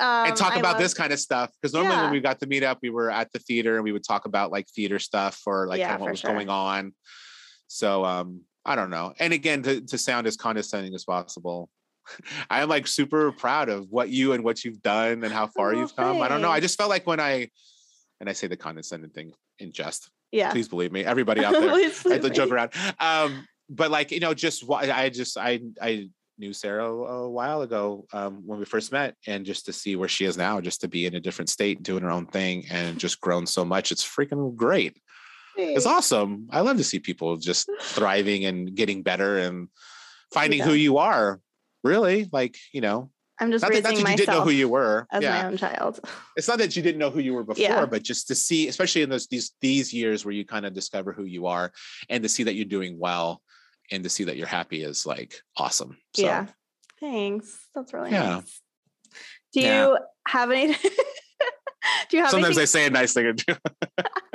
Um, and talk I about love- this kind of stuff because normally Yeah. when we got to meet up, we were at the theater and we would talk about like theater stuff or like Yeah, kind of what was sure. going on. So um, I don't know. And again, to, to sound as condescending as possible. I am like super proud of what you and what you've done and how far Oh, you've come. I don't know. I just felt like when I, and I say the condescending thing in jest. Yeah. Please believe me, everybody out there. I had to joke around. Um, but like you know, just why I just I I knew Sarah a while ago um, when we first met, and just to see where she is now, just to be in a different state, doing her own thing, and just grown so much, it's freaking great. It's awesome. I love to see people just thriving and getting better and finding who you are. Really, like you know, I'm just not that, not that you didn't know who you were. as yeah, my own child. it's not that you didn't know who you were before, Yeah. but just to see, especially in those these these years where you kind of discover who you are, and to see that you're doing well, and to see that you're happy is like awesome. So, Yeah. Thanks. That's really Yeah. nice. Do Yeah. you have any? do you have Sometimes anything? I say a nice thing or two.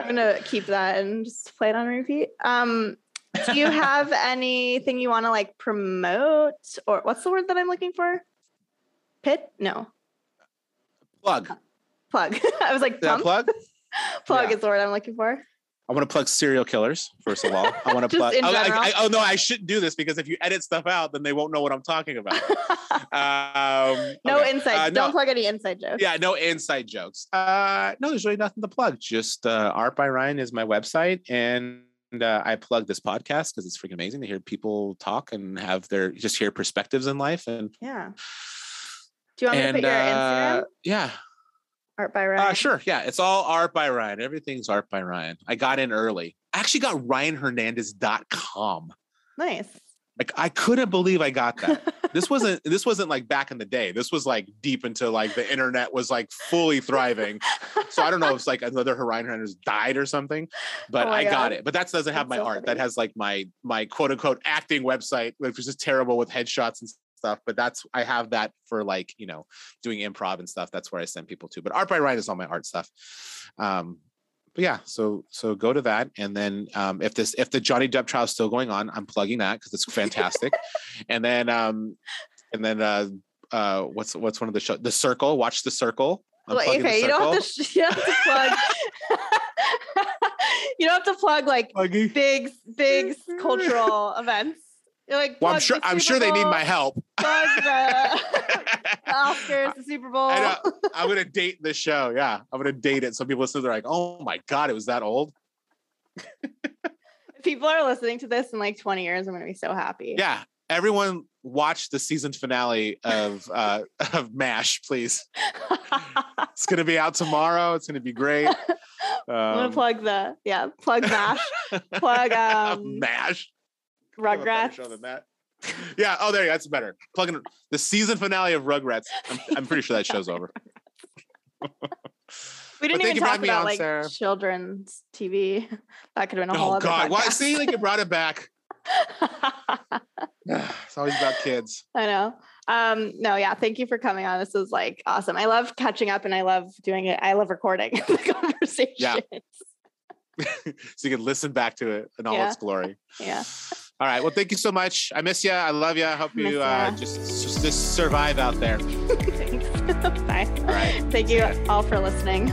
I'm gonna keep that and just play it on repeat. Um, do you have anything you want to like promote, or what's the word that I'm looking for? Pit? No, plug. plug. I was like, Yeah, plug. plug yeah. is the word I'm looking for. I want to plug serial killers first of all. I want to plug. Oh, I- I- oh no, I shouldn't do this because if you edit stuff out, then they won't know what I'm talking about. Um, no okay. inside. Uh, Don't plug any inside jokes. yeah, no inside jokes. Uh, no, there's really nothing to plug. Just uh, Art by Ryan is my website, and uh, I plug this podcast because it's freaking amazing to hear people talk and have their just hear perspectives in life. And Yeah. Do you want me to put your uh, Instagram? yeah, Art by Ryan. uh, sure, yeah, it's all Art by Ryan. Everything's Art by Ryan. I got in early. I actually got RyanHernandez.com. Nice. Like I couldn't believe I got that. this wasn't this wasn't like back in the day. This was like deep into like the internet was like fully thriving. So I don't know if it's like another Ryan Hernandez died or something, but Oh I got it. But that doesn't have That's my so art. That has like my my quote unquote acting website, which is just terrible with headshots and stuff. But that's I have that for like you know doing improv and stuff. That's where I send people to. But Art by Ryan is all my art stuff. Um, but yeah, so so go to that, and then um, if this if the Johnny Depp trial is still going on, I'm plugging that because it's fantastic. and then um, and then uh, uh, what's what's one of the show? The Circle. Watch The Circle. I'm Wait, plugging The okay, you don't have to. sh- You don't have to plug. you don't have to plug like Plugging. big, big cultural events. Like, Well, I'm sure I'm sure they need my help. Plug the, the Oscars, the Super Bowl. I. I'm gonna date the show. Yeah, I'm gonna date it. So people listen, they're like, "Oh my god, it was that old." If people are listening to this in like 20 years, I'm gonna be so happy. Yeah, everyone watch the season finale of uh, of Mash, please. It's gonna be out tomorrow. It's gonna be great. I'm gonna Um, plug the yeah, plug Mash, plug um Mash. Rugrats. show than that. Yeah. Oh, there you go. That's better. Plugging the season finale of Rugrats. I'm, I'm pretty sure that show's over. We didn't even talk about on, like Sarah. children's TV. That could have been a whole Oh other God! Why? See, like you brought it back. it's always about kids. I know. Um, no, yeah, thank you for coming on. This is like awesome. I love catching up and I love doing it. I love recording the conversations. Yeah. so you can listen back to it in all Yeah. its glory. Yeah. All right. Well, thank you so much. I miss you. I love you. I hope you uh, just, just just survive out there. Thanks. Bye. All right. Thank you all for listening.